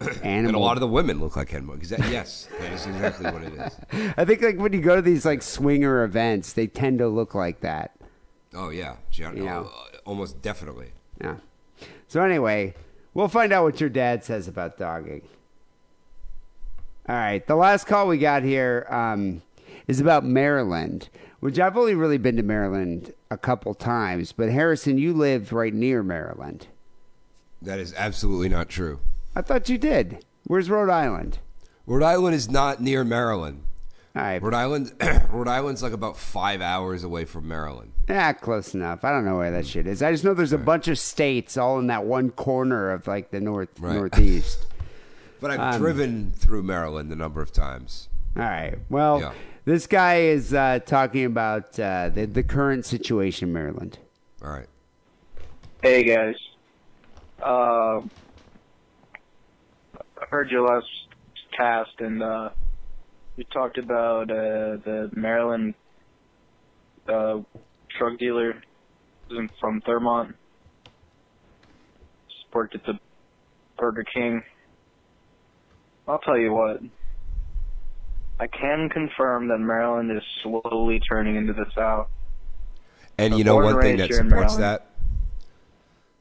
animal. And a lot of the women look like Ken Bone. 'cause that- yes, that is exactly what it is. I think like when you go to these like swinger events, they tend to look like that. Oh yeah, Gen- You know. almost definitely. Yeah. So anyway, we'll find out what your dad says about dogging. All right, the last call we got here um, is about Maryland, which I've only really been to Maryland a couple times. But Harrison, you lived right near Maryland. That is absolutely not true. I thought you did. Where's Rhode Island? Rhode Island is not near Maryland. All right, Rhode Island, Rhode Island's like about five hours away from Maryland. Yeah, close enough. I don't know where that shit is. I just know there's a bunch of states all in that one corner of like the north Right. northeast. But I've Um, driven through Maryland a number of times. All right. Well, Yeah. this guy is uh, talking about uh, the the current situation in Maryland. All right. Hey guys, uh, I heard your last cast and uh, you talked about uh, the Maryland uh, drug dealer from Thurmont. Just worked at the Burger King. I'll tell you what. I can confirm that Maryland is slowly turning into the South. And you know one thing that supports that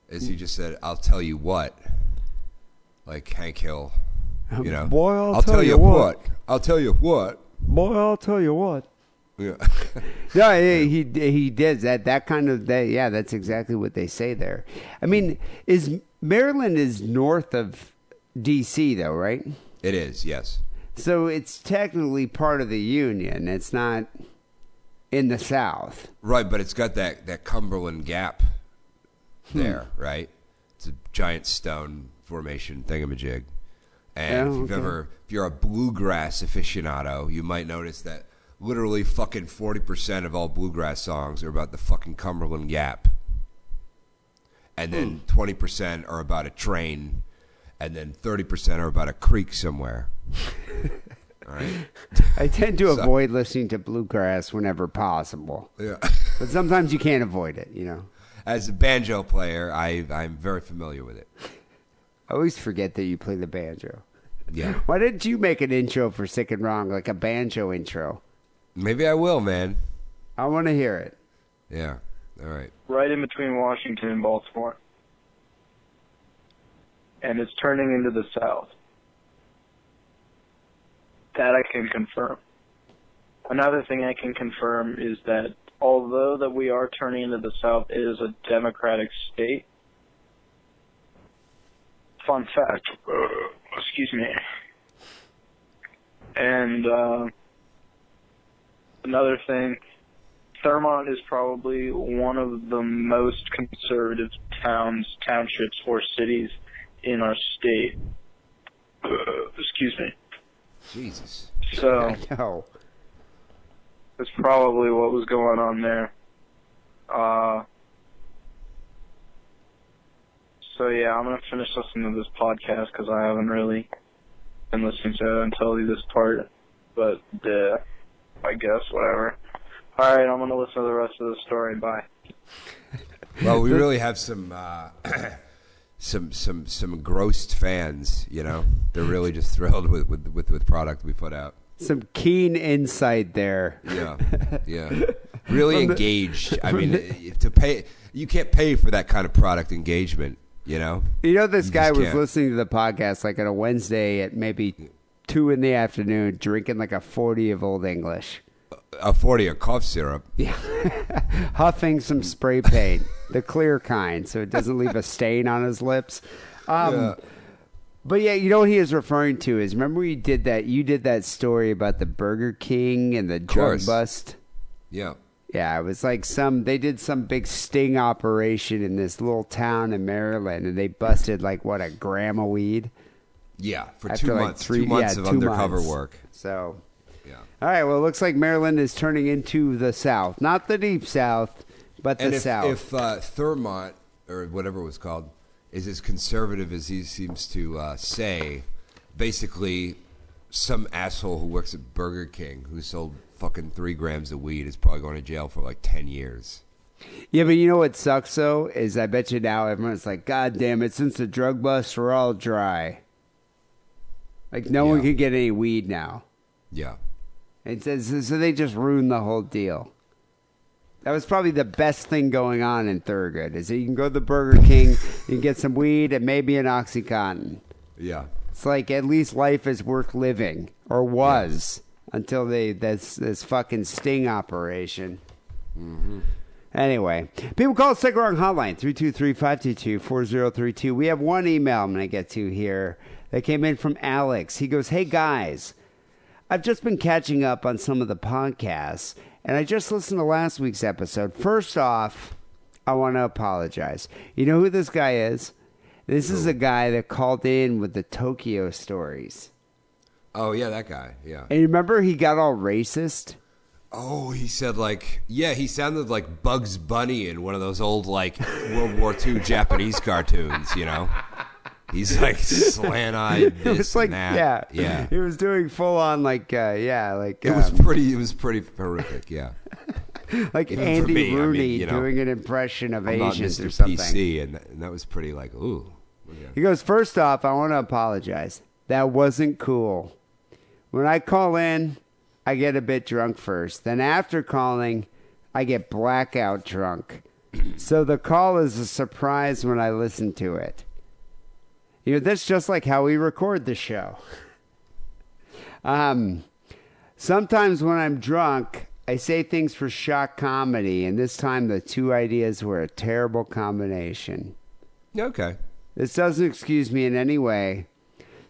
is you just said, "I'll tell you what," like Hank Hill. You know, Boy, I'll tell you what. what. I'll tell you what. Boy, I'll tell you what. Yeah. No, he he he does that. That kind of that. Yeah, that's exactly what they say there. I mean, is Maryland is north of D.C. though, right? it is. Yes. So it's technically part of the Union. It's not in the South. Right, but it's got that, that Cumberland Gap hmm. there, right? It's a giant stone formation thingamajig. And Oh, if you've okay. ever, if you're a bluegrass aficionado, you might notice that literally fucking 40% of all bluegrass songs are about the fucking Cumberland Gap. And then hmm. 20% are about a train. And then 30% are about a creek somewhere. all right? I tend to So- avoid listening to bluegrass whenever possible, Yeah. but sometimes you can't avoid it. You know, As a banjo player, I, I'm very familiar with it. I always forget that you play the banjo. Yeah. Why didn't you make an intro for Sick and Wrong, like a banjo intro? Maybe I will, man. I want to hear it. Yeah. All right. right in between Washington and Baltimore. And it's turning into the South. That I can confirm. Another thing I can confirm is that although that we are turning into the South, it is a democratic state. Fun fact. excuse me. And uh, another thing, Thurmont is probably one of the most conservative towns, townships, or cities in our state. Excuse me. Jesus. So No. that's probably what was going on there. Uh, so yeah, I'm gonna finish listening to this podcast because I haven't really been listening to it until this part. But uh, I guess whatever. All right, I'm gonna listen to the rest of the story. Bye. Well, we really have some uh, some some some engrossed fans. You know, they're really just thrilled with with with, with product we put out. Some keen insight there. Yeah, yeah, really engaged. I mean, to pay, you can't pay for that kind of product engagement. You know, You know, this You guy was can't. listening to the podcast like on a Wednesday at maybe two in the afternoon, drinking like a 40 of Old English, a forty of cough syrup. yeah, huffing some spray paint, the clear kind, so it doesn't leave a stain on his lips. Um, Yeah. But yeah, you know what he is referring to is remember you did that you did that story about the Burger King and the drug bust. Yeah, Yeah, it was like some they did some big sting operation in this little town in Maryland, and they busted like what a gram of weed. yeah. For After two like months, three- two months yeah, of two undercover months. work. So, Yeah. all right. Well, it looks like Maryland is turning into the South, not the deep South, but the and if, South. if uh, Thurmont or whatever it was called is as conservative as he seems to uh, say, basically, some asshole who works at Burger King who sold fucking three grams of weed is probably going to jail for like ten years. yeah, but you know what sucks though is I bet you now everyone's like, God damn it! Since the drug busts, we're all dry. Like no one Yeah. can get any weed now. Yeah. It says so they just ruined the whole deal. That was probably the best thing going on in Thurmont is that you can go to the Burger King, you can get some weed and maybe an OxyContin. Yeah. It's like at least life is worth living, or was until they this this fucking sting operation. Mm-hmm. Anyway, people call Sick Wrong Hotline 323-522-4032. We have one email I'm going to get to here that came in from Alex. He goes, "Hey guys, I've just been catching up on some of the podcasts, and I just listened to last week's episode. First off, I want to apologize. You know who this guy is? This is a guy that called in with the Tokyo stories. Oh yeah, that guy. Yeah. And you remember he got all racist? Oh, he said like yeah, he sounded like Bugs Bunny in one of those old like World War II Japanese cartoons. You know. He's like slant-eyed. It This was like, that. yeah, yeah. He was doing full on like, uh, yeah, like It was um, pretty. It was pretty horrific. Yeah. like even Andy me, I mean, Rooney you know, doing an impression of I'm Asians or something. PC, and, and that was pretty like ooh. He goes, First off, I want to apologize. That wasn't cool. When I call in, I get a bit drunk first. Then after calling, I get blackout drunk. so the call is a surprise when I listen to it. You know, that's just like how we record the show. Um, sometimes when I'm drunk, I say things for shock comedy, and this time the two ideas were a terrible combination. Okay. This doesn't excuse me in any way.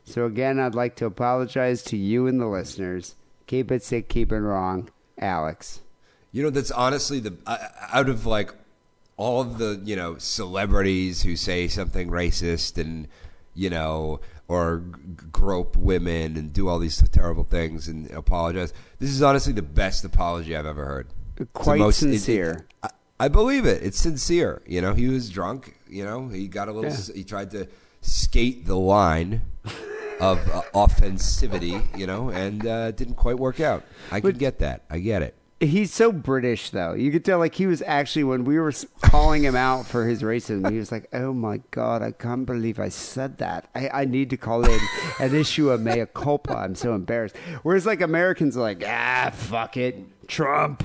So again, I'd like to apologize to you and the listeners. Keep it sick, keep it wrong, Alex. You know, that's honestly the uh, out of like all of the you know celebrities who say something racist and you know or grope women and do all these terrible things and apologize. This is honestly the best apology I've ever heard. Quite most- it- it- sincere. I, I believe it. It's sincere. You know, he was drunk. You know, he got a little. Yeah. He tried to skate the line of uh, offensivity. You know, and uh, didn't quite work out. I could get that. I get it. He's so British, though. You could tell, like, he was actually, when we were calling him out for his racism, he was like, oh my God, I can't believe I said that. I, I need to call in an issue of mea culpa. I'm so embarrassed. Whereas, like, Americans are like, ah, fuck it, Trump.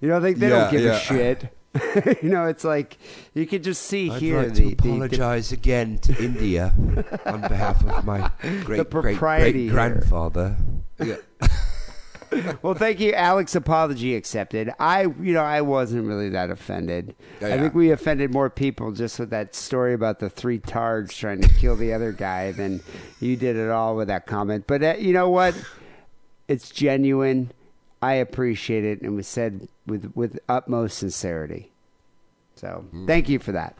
You know, they, they Yeah, don't give yeah. a shit. you know, it's like, you could just see I'd here like the, to the- the- apologize again to India on behalf of my great great great grandfather. Yeah. well, thank you, Alex. Apology accepted. I, you know, I wasn't really that offended. Yeah, I think we offended more people just with that story about the three tards trying to kill the other guy than you did at all with that comment. But uh, you know what? It's genuine. I appreciate it, and was said with with utmost sincerity. So, hmm. thank you for that.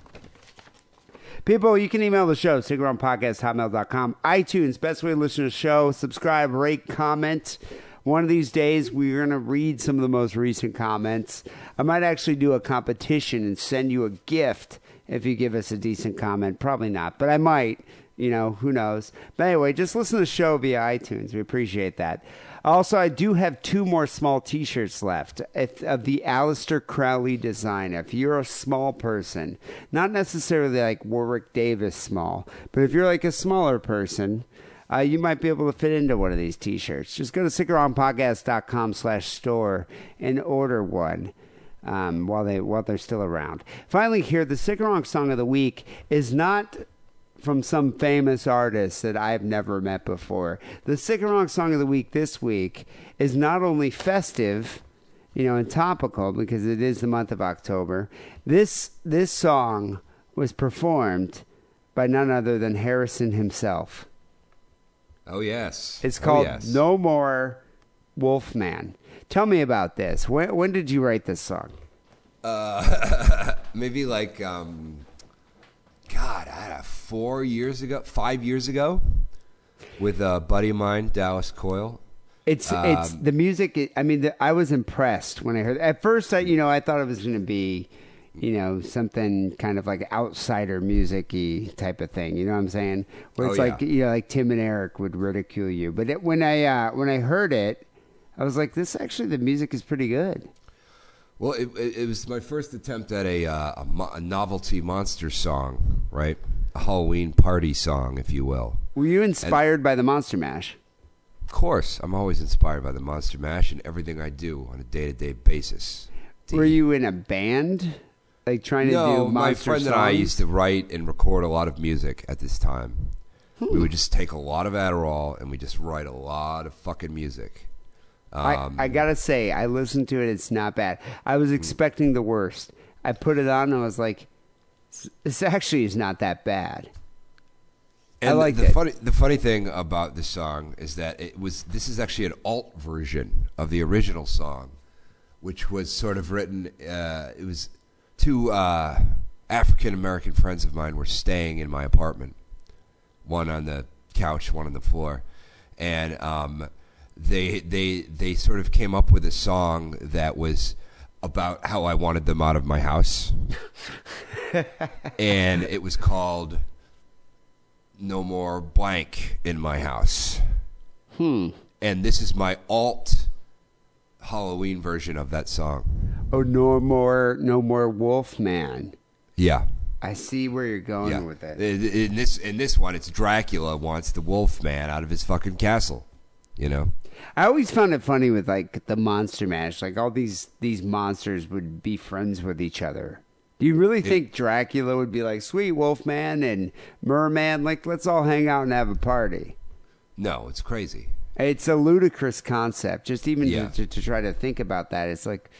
People, you can email the show, Sick and Wrong Podcast hotmail.com, iTunes, best way to listen to the show. Subscribe, rate, comment. One of these days, we're going to read some of the most recent comments. I might actually do a competition and send you a gift if you give us a decent comment. Probably not, but I might. You know, who knows? But anyway, just listen to the show via iTunes. We appreciate that. Also, I do have two more small t shirts left of the Aleister Crowley design. If you're a small person, not necessarily like Warwick Davis small, but if you're like a smaller person, uh, you might be able to fit into one of these t shirts. Just go to sickandwrongpodcast.com slash store and order one. Um, while they while they're still around. Finally, here the Sick song of the week is not from some famous artist that I've never met before. The Sick and Wrong song of the week this week is not only festive, you know, and topical because it is the month of October. This this song was performed by none other than Harrison himself. Oh yes, It's Oh, called yes. No More Wolfman. Tell me about this. When when did you write this song? Uh, maybe like um, God, I don't know, four years ago, five years ago, with a buddy of mine, Dallas Coyle. It's it's Um, the music. I mean, the, I was impressed when I heard. At first, I you know I thought it was going to be, you know, something kind of like outsider music-y type of thing. You know what I'm saying? Where Oh, it's like you know, like Tim and Eric would ridicule you. But it, when I uh, when I heard it, I was like, this actually the music is pretty good. Well, it, it, it was my first attempt at a, uh, a, mo- a novelty monster song, right? Halloween party song, if you will. Were you inspired by the Monster Mash? Of course, I'm always inspired by the Monster Mash and everything I do on a day to day basis. Were you in a band, like trying to do? no, my friend and I used to write and record a lot of music at this time. Hmm. We would just take a lot of Adderall and we just write a lot of fucking music. Um, I, I gotta say, I listened to it. It's not bad. I was expecting the worst. I put it on and I was like, "S- "This actually is not that bad." And I the- the it. funny the funny thing about this song is that it was this is actually an alt version of the original song, which was sort of written. Uh, it was two uh, African American friends of mine were staying in my apartment, one on the couch, one on the floor, and um, they they they sort of came up with a song that was about how I wanted them out of my house, and it was called no more blank in my house. Hmm. And this is my alt Halloween version of that song. Oh, no more, no more Wolfman. Yeah. I see where you're going Yeah. with it. In, this in this one, it's Dracula wants the wolf man out of his fucking castle. You know. I always found it funny with like the monster mash. Like all these these monsters would be friends with each other. Do you really think Dracula would be like, "Sweet Wolfman and Merman, like let's all hang out and have a party"? No, it's crazy. It's a ludicrous concept. Just even Yeah. to, to, to try to think about that, it's like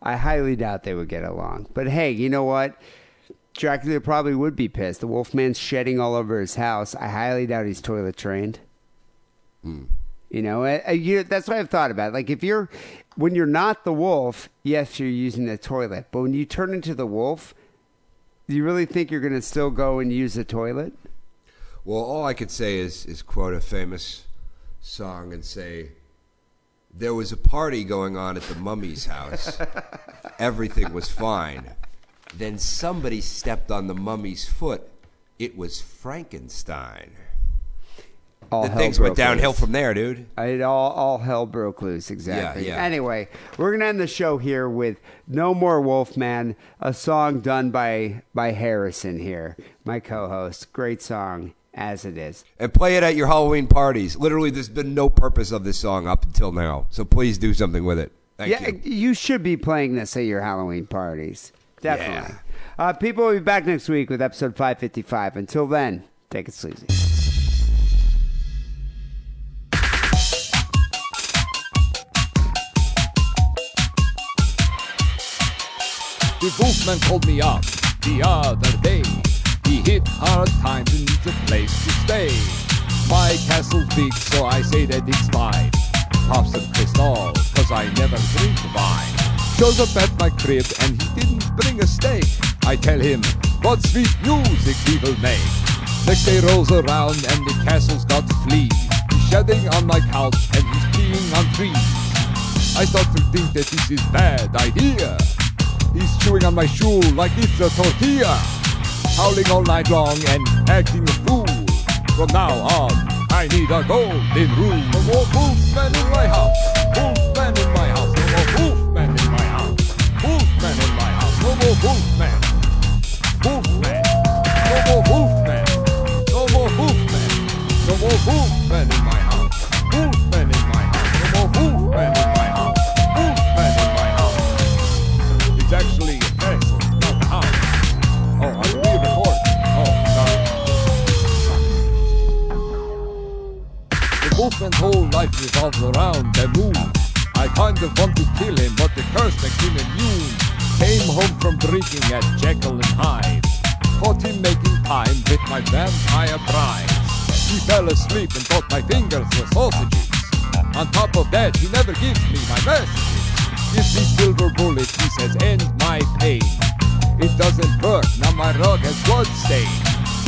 I highly doubt they would get along. But hey, you know what? Dracula probably would be pissed. The Wolfman's shedding all over his house. I highly doubt he's toilet trained. Hmm. You know, I, I- you, that's what I've thought about. Like, if you're, when you're not the wolf, yes, you're using the toilet. But when you turn into the wolf, do you really think you're going to still go and use the toilet? Well, all I could say is is quote a famous song and say there was a party going on at the mummy's house. Everything was fine. Then somebody stepped on the mummy's foot. It was Frankenstein. All The things went downhill loose. from there, dude. It all, all hell broke loose, exactly. Yeah, yeah. Anyway, we're going to end the show here with No More Wolfman, a song done by, by Harrison here, my co host. Great song, as it is. And play it at your Halloween parties. Literally, there's been no purpose of this song up until now. So please do something with it. Thank yeah, you. should be playing this at your Halloween parties. Definitely. Uh, people will be back next week with episode 555. Until then, take it sleazy. The Wolfman called me up the other day. He hit hard times and needs a place to stay. My castle's big, so I say that it's fine. Pop some crystal, cause I never drink wine. Shows up at my crib and he didn't bring a steak. I tell him, what sweet music we will make. Next day rolls around and the castle's got fleas. He's shedding on my couch and he's peeing on trees. I start to think that this is bad idea. He's chewing on my shoe like it's a tortilla. Howling all night long and acting a fool. From now on, I need a golden rule. No more wolfman in my house. Wolfman in my house. No more wolfman in my house. Wolfman in my house. No more wolfman. Wolfman. No more wolfman. No more wolfman. No more wolfman in my house. Wolfman The whole life revolves around the moon. I kind of want to kill him, but the curse makes him immune. Came home from drinking at Jekyll and Hyde. Caught him making time with my vampire bride. He fell asleep and thought my fingers were sausages. On top of that, he never gives me my messages. Give me silver bullet, he says, end my pain. It doesn't work, now my rug has blood stain.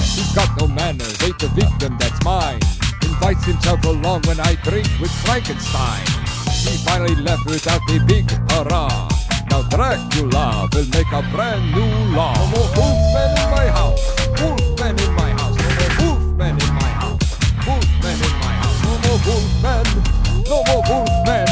He's got no manners, ate the victim that's mine. Invites himself along when I drink with Frankenstein. He finally left without a big hurrah. Now Dracula will make a brand new law. No more wolfmen in my house. Wolfmen in my house. No more wolfmen in my house. Wolfmen in my house. No more wolfmen. No more wolfmen.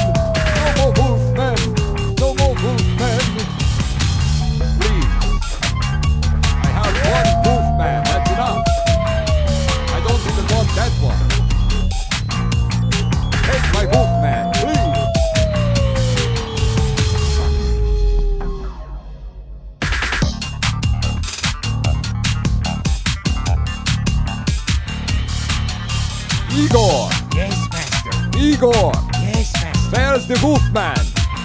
Wolfman?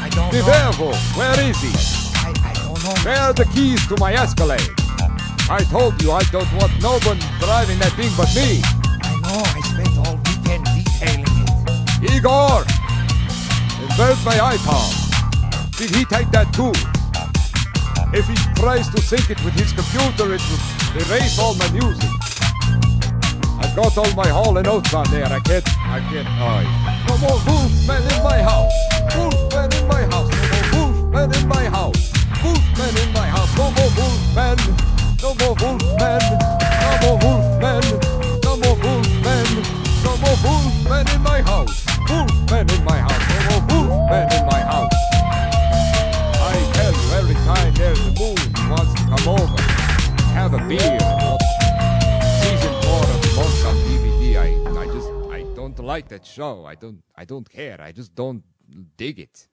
I don't The know. devil! Where is he? I, I don't know. Where are the keys to my Escalade? I told you I don't want no one driving that thing but me. I know. I spent all weekend detailing it. Igor! And where's my iPod? Did he take that too? If he tries to sync it with his computer, it will erase all my music. I've got all my Hall and Oates on there. I can't, I can't, oh. No more wolfmen in my house wolfman in my house. No more wolfman in my house. Wolfman in my house. No more wolfman. No more wolfman. No more wolfman. No more wolfman. No more wolfman in my house. Wolfman in my house. No more wolfman in my house. I tell you every time there's a moon, he wants to come over, have a beer. Season four of Monk on DVD. I I just I don't like that show. I don't I don't care. I just don't dig it.